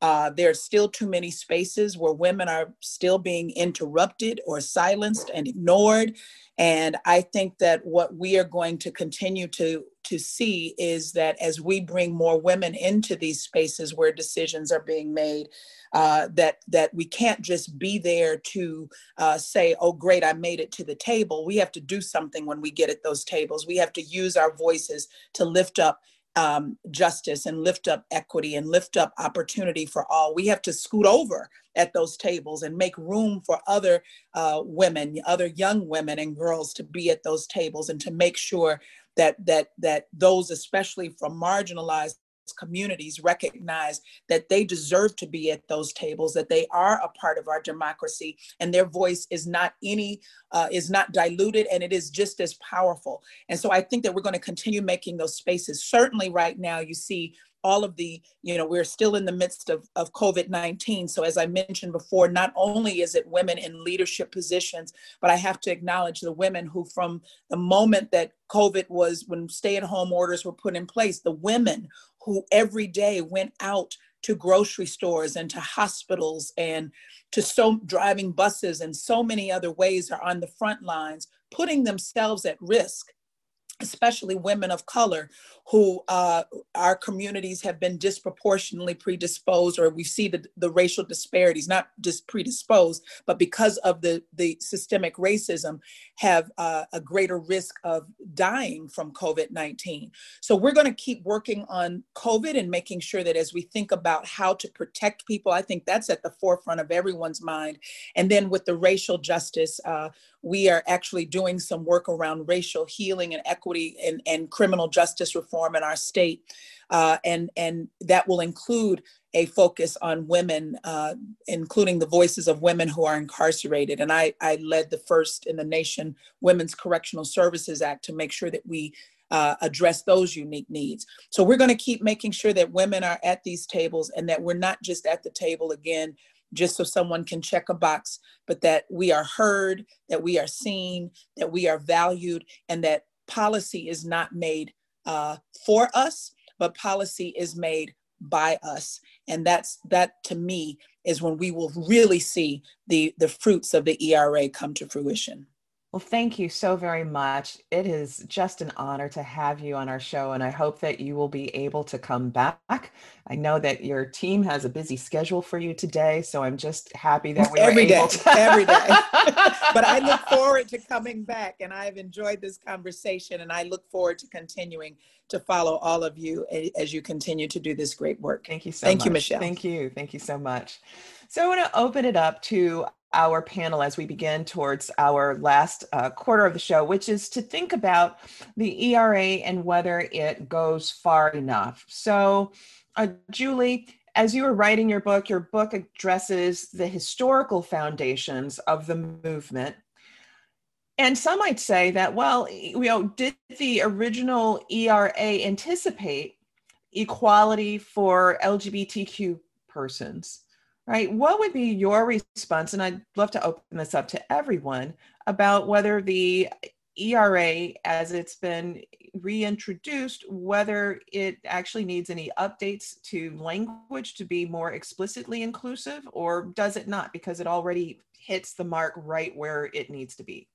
Speaker 5: uh, are still too many spaces where women are still being interrupted or silenced and ignored. And I think that what we are going to continue to, to see is that as we bring more women into these spaces where decisions are being made, uh, that that we can't just be there to uh, say, "Oh, great, I made it to the table." We have to do something when we get at those tables. We have to use our voices to lift up um, justice and lift up equity and lift up opportunity for all. We have to scoot over at those tables and make room for other uh, women, other young women and girls to be at those tables and to make sure that that that those, especially from marginalized communities recognize that they deserve to be at those tables that they are a part of our democracy and their voice is not any uh, is not diluted and it is just as powerful and so i think that we're going to continue making those spaces certainly right now you see all of the, you know, we're still in the midst of, of COVID 19. So, as I mentioned before, not only is it women in leadership positions, but I have to acknowledge the women who, from the moment that COVID was, when stay at home orders were put in place, the women who every day went out to grocery stores and to hospitals and to so driving buses and so many other ways are on the front lines, putting themselves at risk especially women of color who uh, our communities have been disproportionately predisposed or we see the, the racial disparities not just predisposed but because of the, the systemic racism have uh, a greater risk of dying from covid-19 so we're going to keep working on covid and making sure that as we think about how to protect people i think that's at the forefront of everyone's mind. And then with the racial justice uh, we are actually doing some work around racial healing and equity and, and criminal justice reform in our state. Uh, and, and that will include a focus on women, uh, including the voices of women who are incarcerated. And I, I led the first in the nation Women's Correctional Services Act to make sure that we uh, address those unique needs. So we're going to keep making sure that women are at these tables and that we're not just at the table again just so someone can check a box, but that we are heard, that we are seen, that we are valued, and that policy is not made uh, for us, but policy is made by us. And that's that to me is when we will really see the the fruits of the ERA come to fruition.
Speaker 1: Well, thank you so very much. It is just an honor to have you on our show, and I hope that you will be able to come back. I know that your team has a busy schedule for you today, so I'm just happy that we
Speaker 5: every
Speaker 1: day,
Speaker 5: to- every day. but I look forward to coming back, and I've enjoyed this conversation, and I look forward to continuing to follow all of you as you continue to do this great work.
Speaker 1: Thank you so
Speaker 5: Thank
Speaker 1: much.
Speaker 5: you, Michele.
Speaker 1: Thank you. Thank you so much. So I want to open it up to our panel as we begin towards our last uh, quarter of the show, which is to think about the ERA and whether it goes far enough. So, uh, Julie, as you were writing your book, your book addresses the historical foundations of the movement. And some might say that, well, you know, did the original ERA anticipate equality for LGBTQ persons? Right? What would be your response? And I'd love to open this up to everyone about whether the ERA, as it's been reintroduced, whether it actually needs any updates to language to be more explicitly inclusive, or does it not because it already hits the mark right where it needs to be?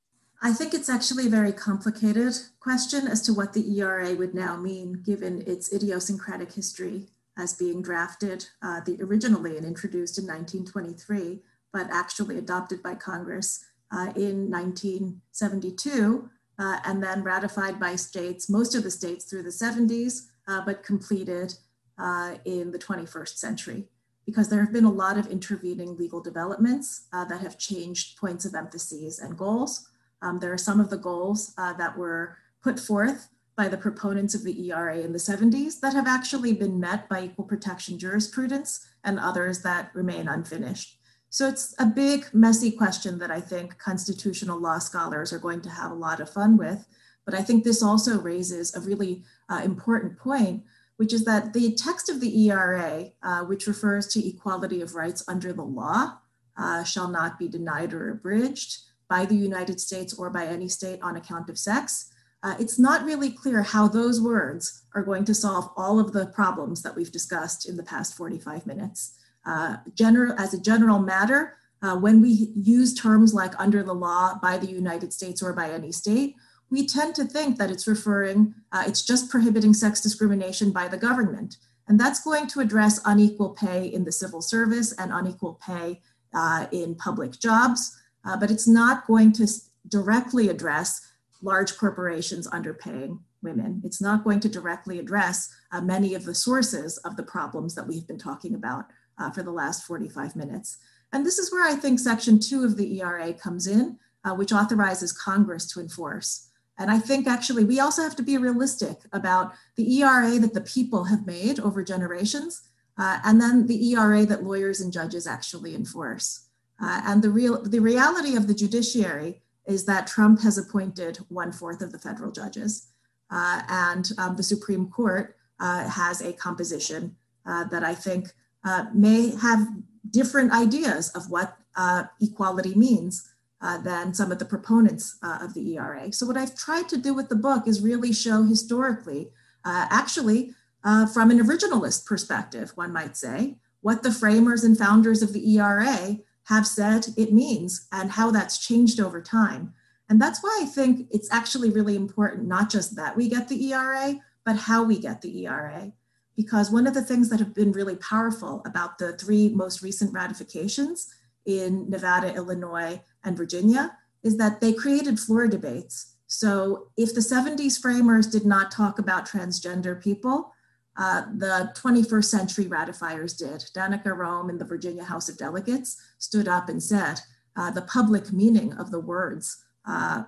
Speaker 3: I think it's actually a very complicated question as to what the ERA would now mean given its idiosyncratic history as being drafted uh, the, originally and introduced in 1923, but actually adopted by Congress uh, in 1972, uh, and then ratified by states, most of the states through the 70s, uh, but completed uh, in the 21st century. Because there have been a lot of intervening legal developments uh, that have changed points of emphases and goals. Um, there are some of the goals that were put forth by the proponents of the ERA in the 70s that have actually been met by equal protection jurisprudence and others that remain unfinished. So it's a big, messy question that I think constitutional law scholars are going to have a lot of fun with. But I think this also raises a really uh, important point, which is that the text of the ERA, uh, which refers to equality of rights under the law, uh, shall not be denied or abridged by the United States or by any state on account of sex, uh, it's not really clear how those words are going to solve all of the problems that we've discussed in the past 45 minutes. Uh, general, as a general matter, uh, when we use terms like under the law by the United States or by any state, we tend to think that it's referring, uh, it's just prohibiting sex discrimination by the government. And that's going to address unequal pay in the civil service and unequal pay uh, in public jobs, uh, but it's not going to directly address large corporations underpaying women. It's not going to directly address uh, many of the sources of the problems that we've been talking about uh, for the last 45 minutes. And this is where I think Section 2 of the ERA comes in, uh, which authorizes Congress to enforce. And I think actually we also have to be realistic about the ERA that the people have made over generations, uh, and then the ERA that lawyers and judges actually enforce. Uh, and the real the reality of the judiciary is that Trump has appointed one fourth of the federal judges, uh, and um, the Supreme Court uh, has a composition uh, that I think uh, may have different ideas of what uh, equality means uh, than some of the proponents of the ERA. So, what I've tried to do with the book is really show historically, actually, from an originalist perspective, one might say, what the framers and founders of the ERA have said it means and how that's changed over time. And that's why I think it's actually really important, not just that we get the ERA, but how we get the ERA. Because one of the things that have been really powerful about the three most recent ratifications in Nevada, Illinois, and Virginia is that they created floor debates. So if the 70s framers did not talk about transgender people, uh, the 21st century ratifiers did. Danica Roem in the Virginia House of Delegates stood up and said, uh, the public meaning of the words uh,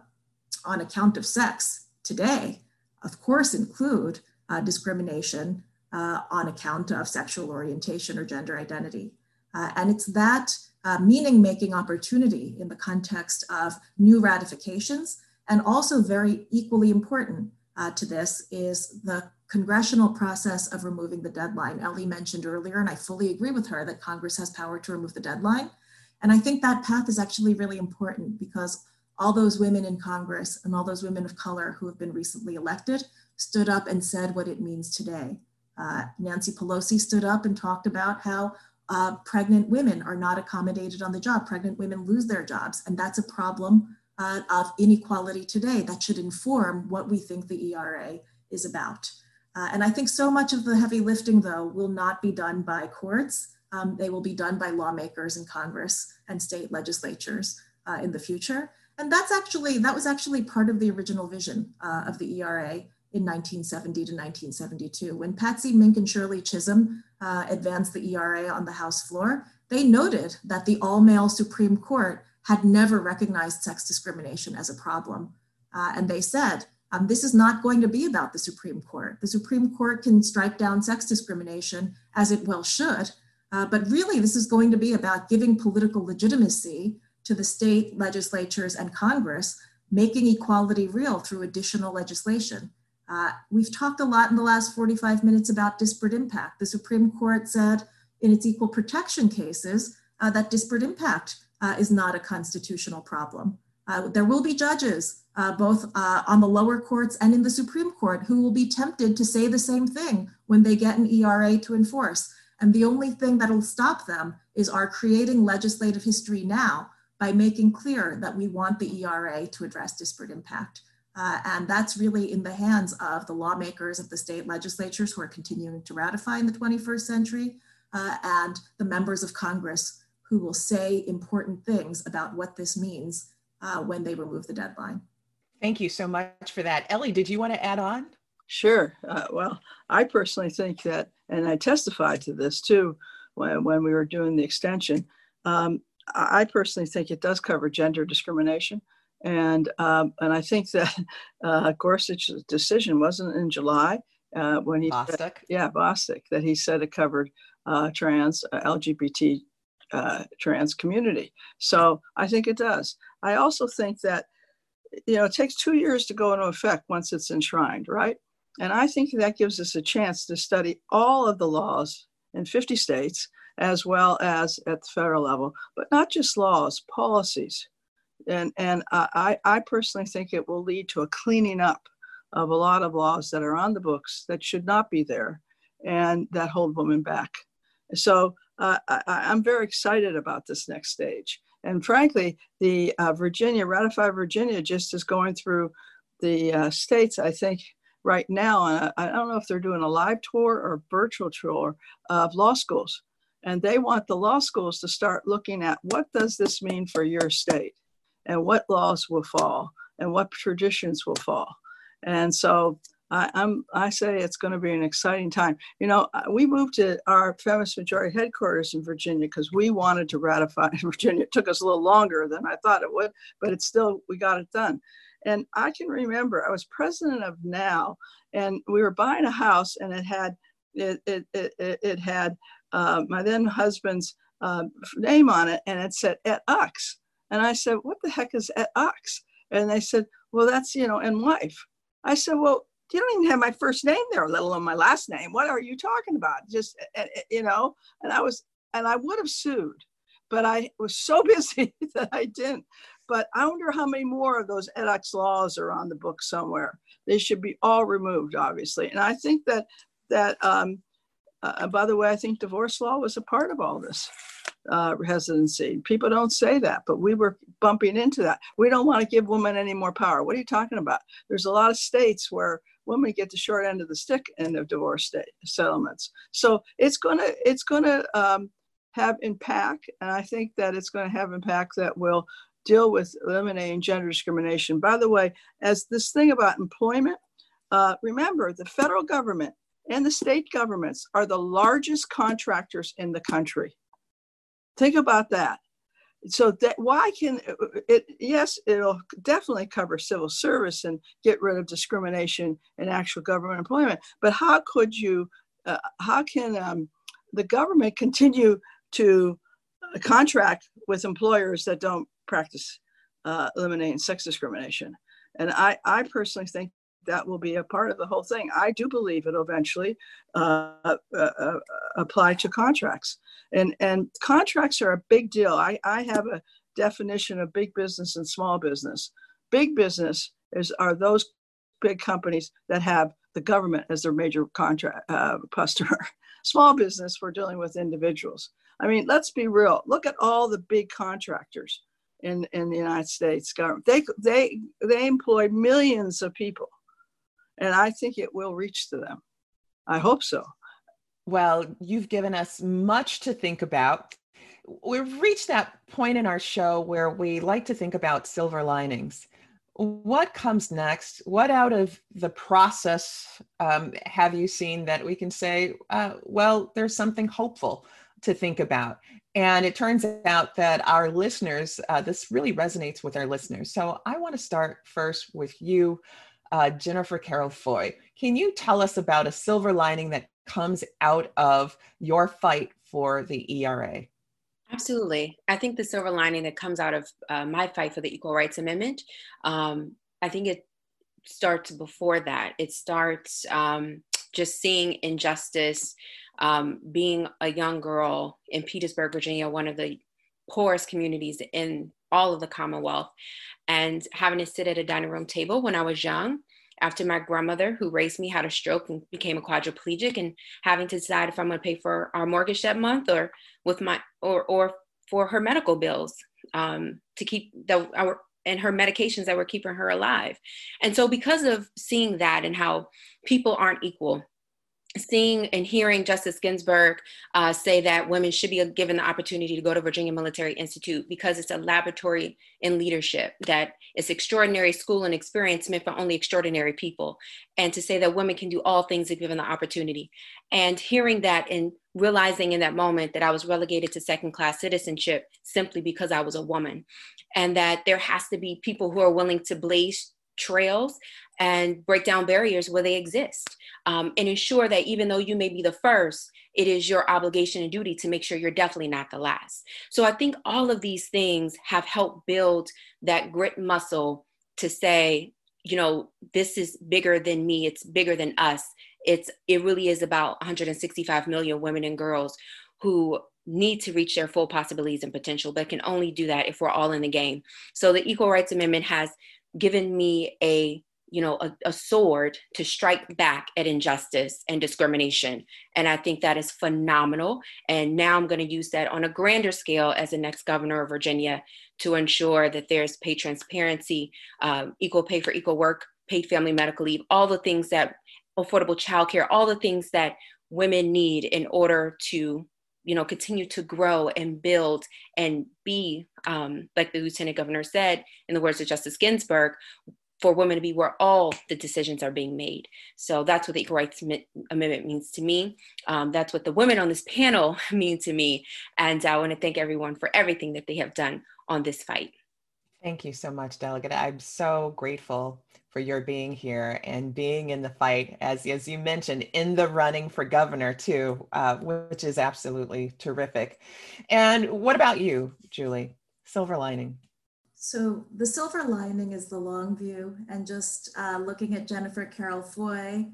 Speaker 3: on account of sex today, of course, include uh, discrimination uh, on account of sexual orientation or gender identity. and it's that meaning making opportunity in the context of new ratifications, and also very equally important to this is the congressional process of removing the deadline. Ellie mentioned earlier, and I fully agree with her that Congress has power to remove the deadline. And I think that path is actually really important because all those women in Congress and all those women of color who have been recently elected stood up and said what it means today. Uh, Nancy Pelosi stood up and talked about how uh, pregnant women are not accommodated on the job. Pregnant women lose their jobs, and that's a problem uh, of inequality today that should inform what we think the ERA is about. Uh, and I think so much of the heavy lifting, though, will not be done by courts. Um, they will be done by lawmakers in Congress and state legislatures uh, in the future. And that's actually, that was actually part of the original vision uh, of the ERA in 1970 to 1972. When Patsy Mink and Shirley Chisholm uh, advanced the ERA on the House floor, they noted that the all male Supreme Court had never recognized sex discrimination as a problem. Uh, and they said, um, this is not going to be about the Supreme Court. The Supreme Court can strike down sex discrimination as it well should, uh, but really this is going to be about giving political legitimacy to the state legislatures and Congress, making equality real through additional legislation. Uh, we've talked a lot in the last 45 minutes about disparate impact. The Supreme Court said in its equal protection cases uh, that disparate impact uh, is not a constitutional problem. Uh, there will be judges, uh, both uh, on the lower courts and in the Supreme Court, who will be tempted to say the same thing when they get an ERA to enforce. And the only thing that'll stop them is our creating legislative history now by making clear that we want the ERA to address disparate impact. Uh, and that's really in the hands of the lawmakers of the state legislatures who are continuing to ratify in the 21st century uh, and the members of Congress who will say important things about what this means uh, when they remove the deadline.
Speaker 1: Thank you so much for that. Ellie, did you want to add on?
Speaker 2: Sure. Uh, well, I personally think that, and I testified to this too when, when we were doing the extension. Um, I personally think it does cover gender discrimination. And, um, and I think that uh, Gorsuch's decision wasn't in July uh, when he
Speaker 1: Bostock.
Speaker 2: Said, yeah, Bostock, that he said it covered uh, trans, uh, LGBT uh, trans community. So I think it does. I also think that, you know, it takes two years to go into effect once it's enshrined, right? And I think that gives us a chance to study all of the laws in 50 states as well as at the federal level, but not just laws, policies. And, and I, I personally think it will lead to a cleaning up of a lot of laws that are on the books that should not be there and that hold women back. So uh, I, am very excited about this next stage. And frankly, the uh, Virginia, Ratify Virginia just is going through the uh, states, I think, right now. And I, I, don't know if they're doing a live tour or virtual tour of law schools. And they want the law schools to start looking at what does this mean for your state and what laws will fall and what traditions will fall. And so I, am I say it's going to be an exciting time. You know, uh, we moved to our feminist majority headquarters in Virginia because we wanted to ratify in Virginia. It took us a little longer than I thought it would, but it's still we got it done. And I can remember I was president of NOW, and we were buying a house, and it had it it it, it had uh, my then husband's uh, name on it, and it said et ux. And I said, "What the heck is et ux?" And they said, "Well, that's you know, and wife." I said, "Well, you don't even have my first name there, let alone my last name. What are you talking about? Just, you know, and I was, and I would have sued, but I was so busy that I didn't. But I wonder how many more of those et ux laws are on the book somewhere. They should be all removed, obviously. And I think that, that, um, uh, by the way, I think divorce law was a part of all this. uh, residency. People don't say that, but we were bumping into that. We don't want to give women any more power. What are you talking about? There's a lot of states where women get the short end of the stick in the divorce settlements. So it's gonna it's gonna um, have impact, and I think that it's going to have impact that will deal with eliminating gender discrimination. By the way, as this thing about employment, uh, remember the federal government and the state governments are the largest contractors in the country. Think about that. So that why can it? Yes, it'll definitely cover civil service and get rid of discrimination in actual government employment. But how could you? Uh, how can um, the government continue to uh, contract with employers that don't practice uh, eliminating sex discrimination? And I, I personally think that will be a part of the whole thing. I do believe it'll eventually uh, uh, uh, apply to contracts, and and contracts are a big deal. I, I have a definition of big business and small business. Big business is are those big companies that have the government as their major contract uh, customer. small business, we're dealing with individuals. I mean, let's be real. Look at all the big contractors in, in the United States government. They, they, they employ millions of people and I think it will reach to them. I hope so.
Speaker 1: Well, you've given us much to think about. We've reached that point in our show where we like to think about silver linings. What comes next? What out of the process um, have you seen that we can say, uh, well, there's something hopeful to think about? And it turns out that our listeners, uh, this really resonates with our listeners. So I want to start first with you uh, Jennifer Carroll Foy. Can you tell us about a silver lining that comes out of your fight for the ERA?
Speaker 8: Absolutely. I think the silver lining that comes out of uh, my fight for the Equal Rights Amendment, um, I think it starts before that. It starts um, just seeing injustice, um, being a young girl in Petersburg, Virginia, one of the poorest communities in all of the Commonwealth, and having to sit at a dining room table when I was young after my grandmother who raised me had a stroke and became a quadriplegic and having to decide if I'm going to pay for our mortgage that month or with my or or for her medical bills um, to keep the our and her medications that were keeping her alive. And so because of seeing that and how people aren't equal seeing and hearing Justice Ginsburg uh, say that women should be given the opportunity to go to Virginia Military Institute because it's a laboratory in leadership, that it's extraordinary school and experience meant for only extraordinary people, and to say that women can do all things if given the opportunity. And hearing that and realizing in that moment that I was relegated to second class citizenship simply because I was a woman, and that there has to be people who are willing to blaze trails and break down barriers where they exist um, and ensure that even though you may be the first it is your obligation and duty to make sure you're definitely not the last. So i think all of these things have helped build that grit muscle to say you know this is bigger than me it's bigger than us. It's it really is about 165 million women and girls who need to reach their full possibilities and potential but can only do that if we're all in the game. So the equal rights amendment has given me a you know a, a, sword to strike back at injustice and discrimination. And i think that is phenomenal. And now i'm going to use that on a grander scale as the next governor of virginia to ensure that there's pay transparency um, equal pay for equal work paid family medical leave all the things that affordable childcare all the things that women need in order to you know continue to grow and build and be um, like the lieutenant governor said in the words of justice ginsburg for women to be where all the decisions are being made so that's what the equal rights amendment means to me um, that's what the women on this panel mean to me and i want to thank everyone for everything that they have done on this fight
Speaker 1: Thank you so much, Delegate. I'm so grateful for your being here and being in the fight, as, as you mentioned, in the running for governor, too, uh, which is absolutely terrific. And what about you, Julie? Silver lining.
Speaker 3: So, the silver lining is the long view, and just uh, looking at Jennifer Carroll Foy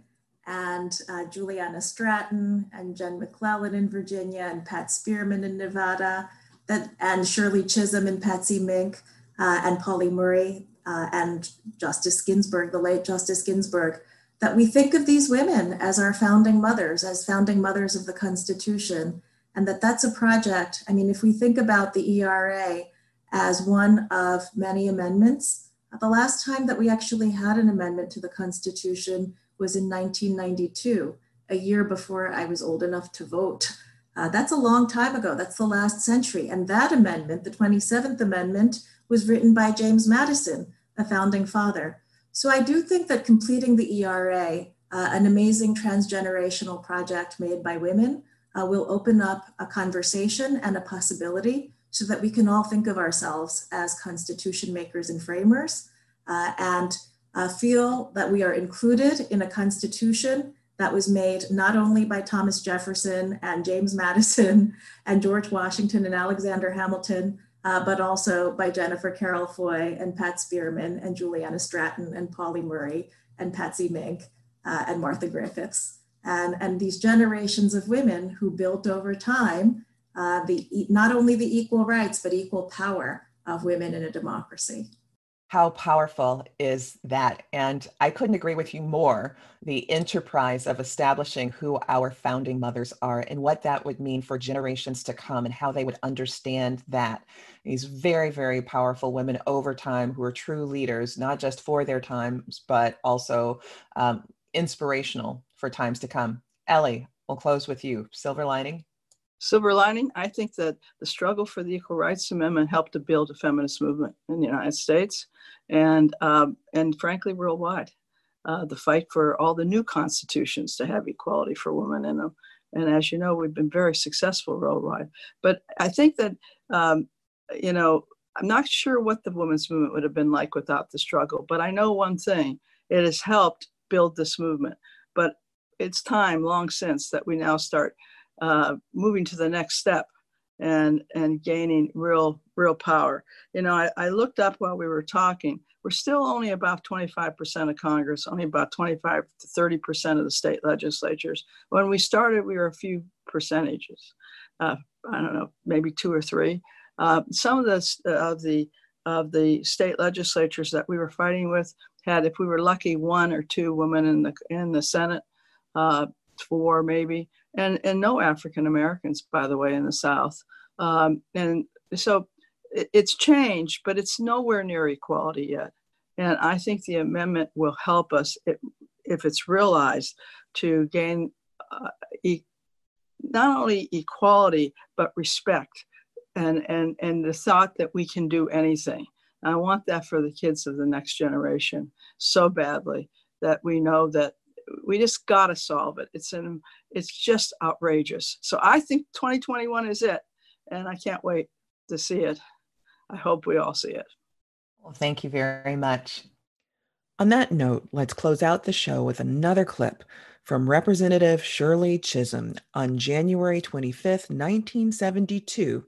Speaker 3: and uh, Juliana Stratton and Jen McClellan in Virginia and Pat Spearman in Nevada, that, and Shirley Chisholm and Patsy Mink uh, and Pauli Murray uh, and Justice Ginsburg, the late Justice Ginsburg, that we think of these women as our founding mothers, as founding mothers of the Constitution, and that that's a project. I mean, if we think about the ERA as one of many amendments, the last time that we actually had an amendment to the Constitution was in 1992, a year before I was old enough to vote. Uh, that's a long time ago. That's the last century. And that amendment, the 27th Amendment, was written by James Madison, a founding father. So I do think that completing the ERA, uh, an amazing transgenerational project made by women, uh, will open up a conversation and a possibility so that we can all think of ourselves as constitution makers and framers uh, and uh, feel that we are included in a constitution that was made not only by Thomas Jefferson and James Madison and George Washington and Alexander Hamilton, uh, but also by Jennifer Carroll Foy and Pat Spearman and Juliana Stratton and Pauli Murray and Patsy Mink uh, and Martha Griffiths. And, and these generations of women who built over time uh, the, not only the equal rights, but equal power of women in a democracy.
Speaker 1: How powerful is that? And I couldn't agree with you more. The enterprise of establishing who our founding mothers are and what that would mean for generations to come and how they would understand that. These very, very powerful women over time who are true leaders, not just for their times, but also um, inspirational for times to come. Ellie, we'll close with you. Silver lining?
Speaker 2: Silver lining, I think that the struggle for the Equal Rights Amendment helped to build a feminist movement in the United States and, um, and frankly, worldwide. Uh, the fight for all the new constitutions to have equality for women in them. And as you know, we've been very successful worldwide. But I think that, um, you know, I'm not sure what the women's movement would have been like without the struggle, but I know one thing it has helped build this movement. But it's time long since that we now start uh, moving to the next step and and gaining real real power. You know, I, I looked up while we were talking. We're still only about 25% of Congress, only about 25 to 30% of the state legislatures. When we started, we were a few percentages. Uh, I don't know, maybe two or three. Uh, some of the of the of the state legislatures that we were fighting with had, if we were lucky, one or two women in the in the Senate, uh, four maybe and, and no African Americans, by the way, in the South. Um, and so it, it's changed, but it's nowhere near equality yet. And I think the amendment will help us, it, if it's realized, to gain uh, e- not only equality, but respect and, and, and the thought that we can do anything. I want that for the kids of the next generation so badly that we know that we just got to solve it. It's an, it's just outrageous. So I think 2021 is it, and I can't wait to see it. I hope we all see it.
Speaker 1: Well, thank you very much. On that note, let's close out the show with another clip from Representative Shirley Chisholm on January 25th, 1972,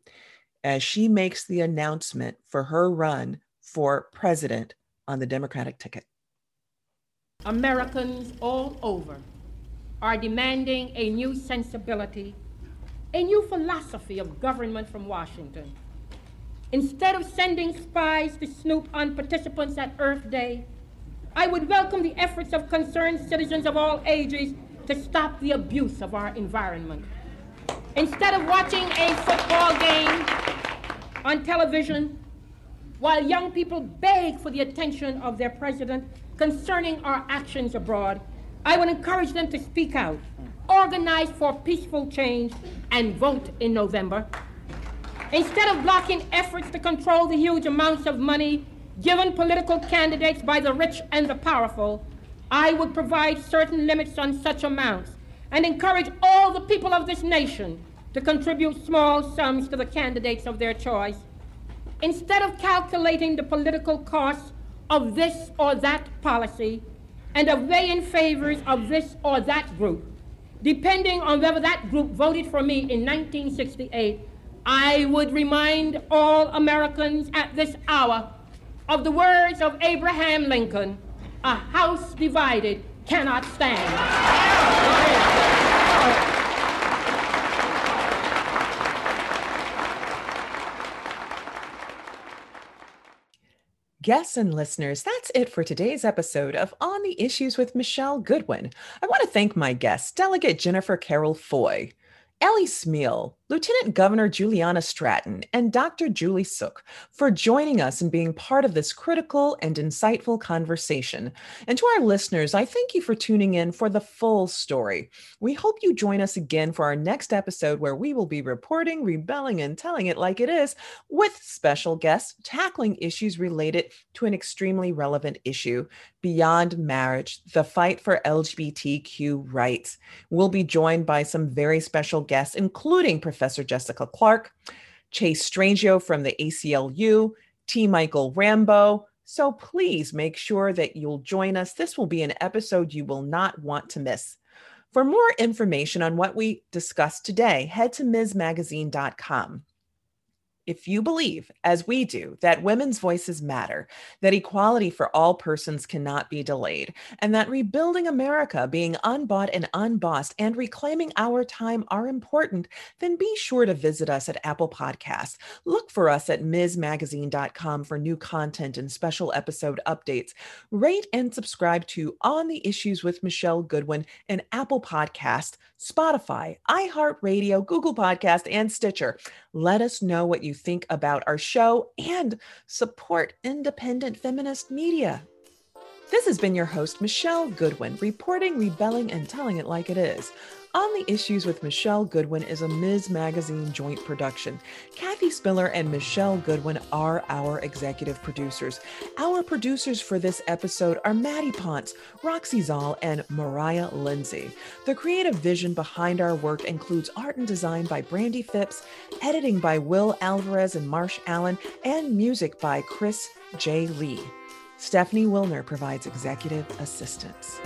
Speaker 1: as she makes the announcement for her run for president on the Democratic ticket.
Speaker 4: Americans all over are demanding a new sensibility, a new philosophy of government from Washington. Instead of sending spies to snoop on participants at Earth Day, I would welcome the efforts of concerned citizens of all ages to stop the abuse of our environment. Instead of watching a football game on television while young people beg for the attention of their president, concerning our actions abroad, I would encourage them to speak out, organize for peaceful change, and vote in November. Instead of blocking efforts to control the huge amounts of money given political candidates by the rich and the powerful, I would provide certain limits on such amounts and encourage all the people of this nation to contribute small sums to the candidates of their choice. Instead of calculating the political costs of this or that policy and of weighing favors of this or that group, depending on whether that group voted for me in 1968, I would remind all Americans at this hour of the words of Abraham Lincoln a house divided cannot stand.
Speaker 1: Guests and listeners, that's it for today's episode of On the Issues with Michele Goodwin. I want to thank my guest, Delegate Jennifer Carroll Foy, Ellie Smeal, Lieutenant Governor Juliana Stratton, and Dr. Julie Suk for joining us and being part of this critical and insightful conversation. And to our listeners, I thank you for tuning in for the full story. We hope you join us again for our next episode where we will be reporting, rebelling, and telling it like it is with special guests tackling issues related to an extremely relevant issue beyond marriage, the fight for LGBTQ rights. We'll be joined by some very special guests, including Professor Jessica Clark, Chase Strangio from the ACLU, T. Michael Rambo. So please make sure that you'll join us. This will be an episode you will not want to miss. For more information on what we discussed today, head to MsMagazine.com. If you believe, as we do, that women's voices matter, that equality for all persons cannot be delayed, and that rebuilding America, being unbought and unbossed, and reclaiming our time are important, then be sure to visit us at Apple Podcasts. Look for us at MsMagazine.com for new content and special episode updates. Rate and subscribe to On the Issues with Michele Goodwin and Apple Podcast, Spotify, iHeartRadio, Google Podcast, and Stitcher. Let us know what you think about our show and support independent feminist media. This has been your host, Michele Goodwin, reporting, rebelling, and telling it like it is. On the Issues with Michele Goodwin is a Ms. Magazine joint production. Kathy Spillar and Michele Goodwin are our executive producers. Our producers for this episode are Maddie Ponce, Roxy Szal, and Mariah Lindsay. The creative vision behind our work includes art and design by Brandy Phipps, editing by Will Alvarez and Marsh Allen, and music by Chris J. Lee. Stephanie Wilner provides executive assistance.